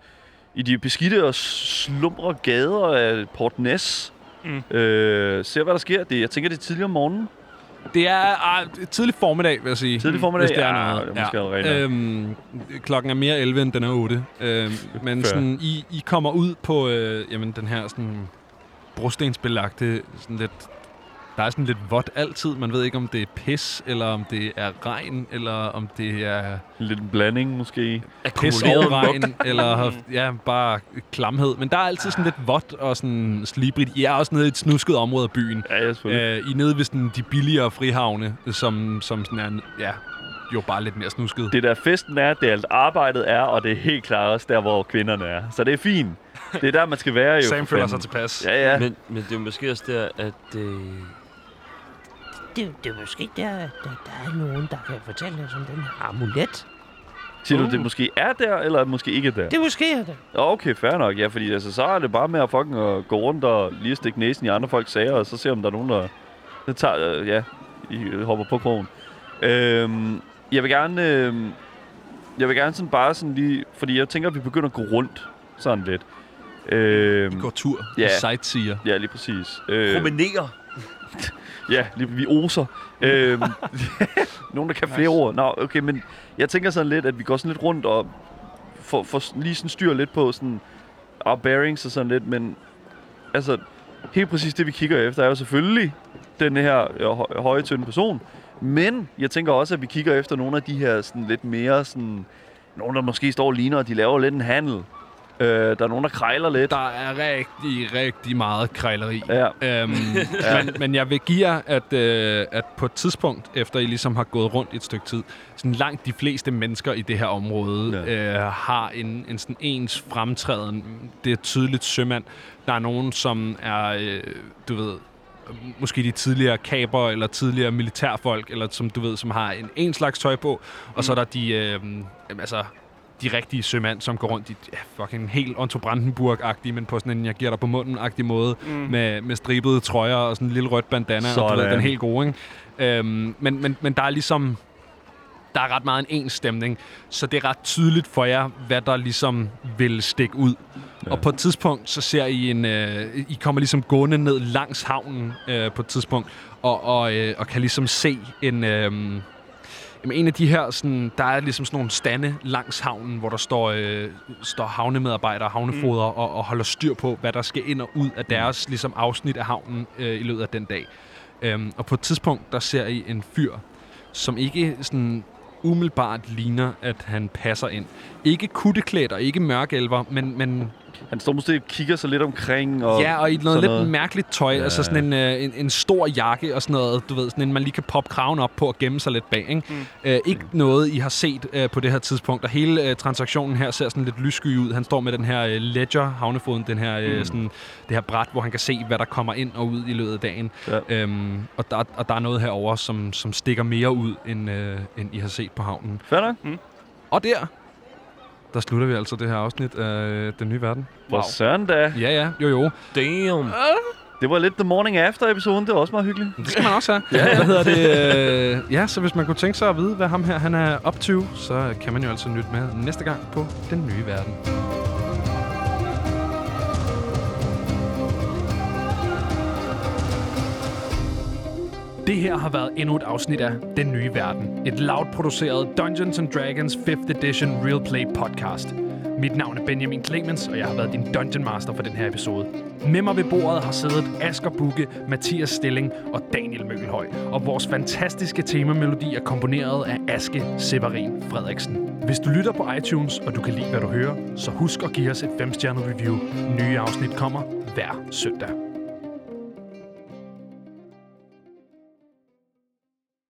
i de beskidte og slumre gader af Port Ness. Mm. Øh, ser, hvad der sker. Det, jeg tænker, det er tidligere om morgenen. Det er ah, tidlig formiddag, vil jeg sige. Tidlig formiddag? Hvis det er Ja, noget. det er måske allerede øhm, klokken er mere 11, end den er 8. Øhm, men Fair. sådan, I, I kommer ud på øh, jamen, den her sådan, brostensbelagte, sådan lidt, der er sådan lidt vådt altid. Man ved ikke, om det er pis, eller om det er regn, eller om det er En lille blanding, måske. pis og regn, eller ja, bare klamhed. Men der er altid sådan lidt vådt og sådan slibrigt. I er også nede i et snusket område af byen. Ja, ja, selvfølgelig. Øh, I er nede ved sådan de billigere frihavne, som, som sådan er, ja, jo bare lidt mere snusket. Det der festen er, det er alt arbejdet er, og det er helt klart også der, hvor kvinderne er. Så det er fint. Det er der, man skal være jo. Sam føler sig tilpas. Ja, ja. Men, men det er jo måske også der, at... Øh, Det, det er måske der, der, der er nogen, der kan fortælle os om den her amulet. Siger du, Uh. det måske er der, eller måske ikke er der? Det er måske er det. Ja, Okay, fair nok. Ja, fordi altså, så er det bare med at fucking at gå rundt og lige stikke næsen i andre folks sager, og så se, om der er nogen, der, der tager, øh, ja, I øh, hopper på krogen. Øhm, jeg vil gerne, øh, jeg vil gerne sådan bare sådan lige, fordi jeg tænker, at vi begynder at gå rundt sådan lidt. Øhm, Vi går tur. Ja. Sightseer. ja, lige præcis. Øh, promenere. Ja, vi oser. øhm, nogen, der kan flere ord. Nå, okay, men jeg tænker sådan lidt, at vi går sådan lidt rundt og får, får lige sådan styr lidt på sådan our bearings og sådan lidt, men altså, helt præcis det, vi kigger efter, er jo selvfølgelig den her øh, hø- høje, tynde person. Men jeg tænker også, at vi kigger efter nogle af de her sådan lidt mere sådan... Nogen, der måske står og ligner, at de laver lidt en handel. Øh, der er nogen, der krejler lidt. Der er rigtig, rigtig meget krejleri. Ja, Øhm, men, men jeg vil give jer, at, øh, at på et tidspunkt, efter I ligesom har gået rundt et stykke tid, sådan langt de fleste mennesker i det her område øh, har en, en sådan ens fremtræden. Det er tydeligt sømand. Der er nogen, som er, øh, du ved, måske de tidligere kaber eller tidligere militærfolk, eller som du ved, som har en, en slags tøj på, og så er der de, øh, altså, de rigtige sømand, som går rundt i ja, fucking helt Otto Brandenburg-agtige, men på sådan en, jeg giver dig på munden-agtig måde, mm. med, med stribede trøjer og sådan en lille rødt bandana, og du ved, Sådan. den helt gode, ikke? Øhm, men, men, men der er ligesom, der er ret meget en ens stemning, så det er ret tydeligt for jer, hvad der ligesom vil stikke ud. Ja. Og på et tidspunkt, så ser I en, øh, I kommer ligesom gående ned langs havnen øh, på et tidspunkt, og, og, øh, og kan ligesom se en, øh, Jamen, en af de her, sådan, der er ligesom sådan nogle stande langs havnen, hvor der står, øh, står havnemedarbejdere, havnefoder mm. og, og holder styr på, hvad der skal ind og ud af deres ligesom, afsnit af havnen øh, i løbet af den dag. Øhm, og på et tidspunkt, der ser I en fyr, som ikke sådan umiddelbart ligner, at han passer ind. Ikke kutteklædt og ikke mørkelver, men, men han står måske og kigger sig lidt omkring. Og ja, og i noget lidt noget. mærkeligt tøj. Ja. Altså sådan en, øh, en, en stor jakke og sådan noget, du ved, sådan en, man lige kan poppe kraven op på og gemme sig lidt bag. Ikke, mm. øh, ikke noget, I har set øh, på det her tidspunkt. Og hele øh, transaktionen her ser sådan lidt lyssky ud. Han står med den her øh, ledger, havnefoden, den her, øh, Mm. sådan, det her bræt, hvor han kan se, hvad der kommer ind og ud i løbet af dagen. Ja. Øhm, og, der, og der er noget herover, som, som stikker mere ud, end, øh, end I har set på havnen. Fair nok. Og der, der slutter vi altså det her afsnit af øh, Den Nye Verden. For søren da. Ja, ja, jo jo. Damn. Det var lidt The Morning After episoden. Det var også meget hyggeligt. Det skal man også have. ja. Hvad hedder det? Øh, ja, så hvis man kunne tænke sig at vide, hvad ham her han er up to, så kan man jo altså lytte med næste gang på Den Nye Verden. Det her har været endnu et afsnit af Den Nye Verden. Et loud produceret Dungeons and Dragons 5th Edition Real Play podcast. Mit navn er Benjamin Clemens, og jeg har været din Dungeon Master for den her episode. Med mig ved bordet har siddet Asger Bukke, Mathias Stilling og Daniel Møgelhøj. Og vores fantastiske temamelodi er komponeret af Aske Severin Frederiksen. Hvis du lytter på iTunes, og du kan lide, hvad du hører, så husk at give os et 5-stjernet review. Nye afsnit kommer hver søndag.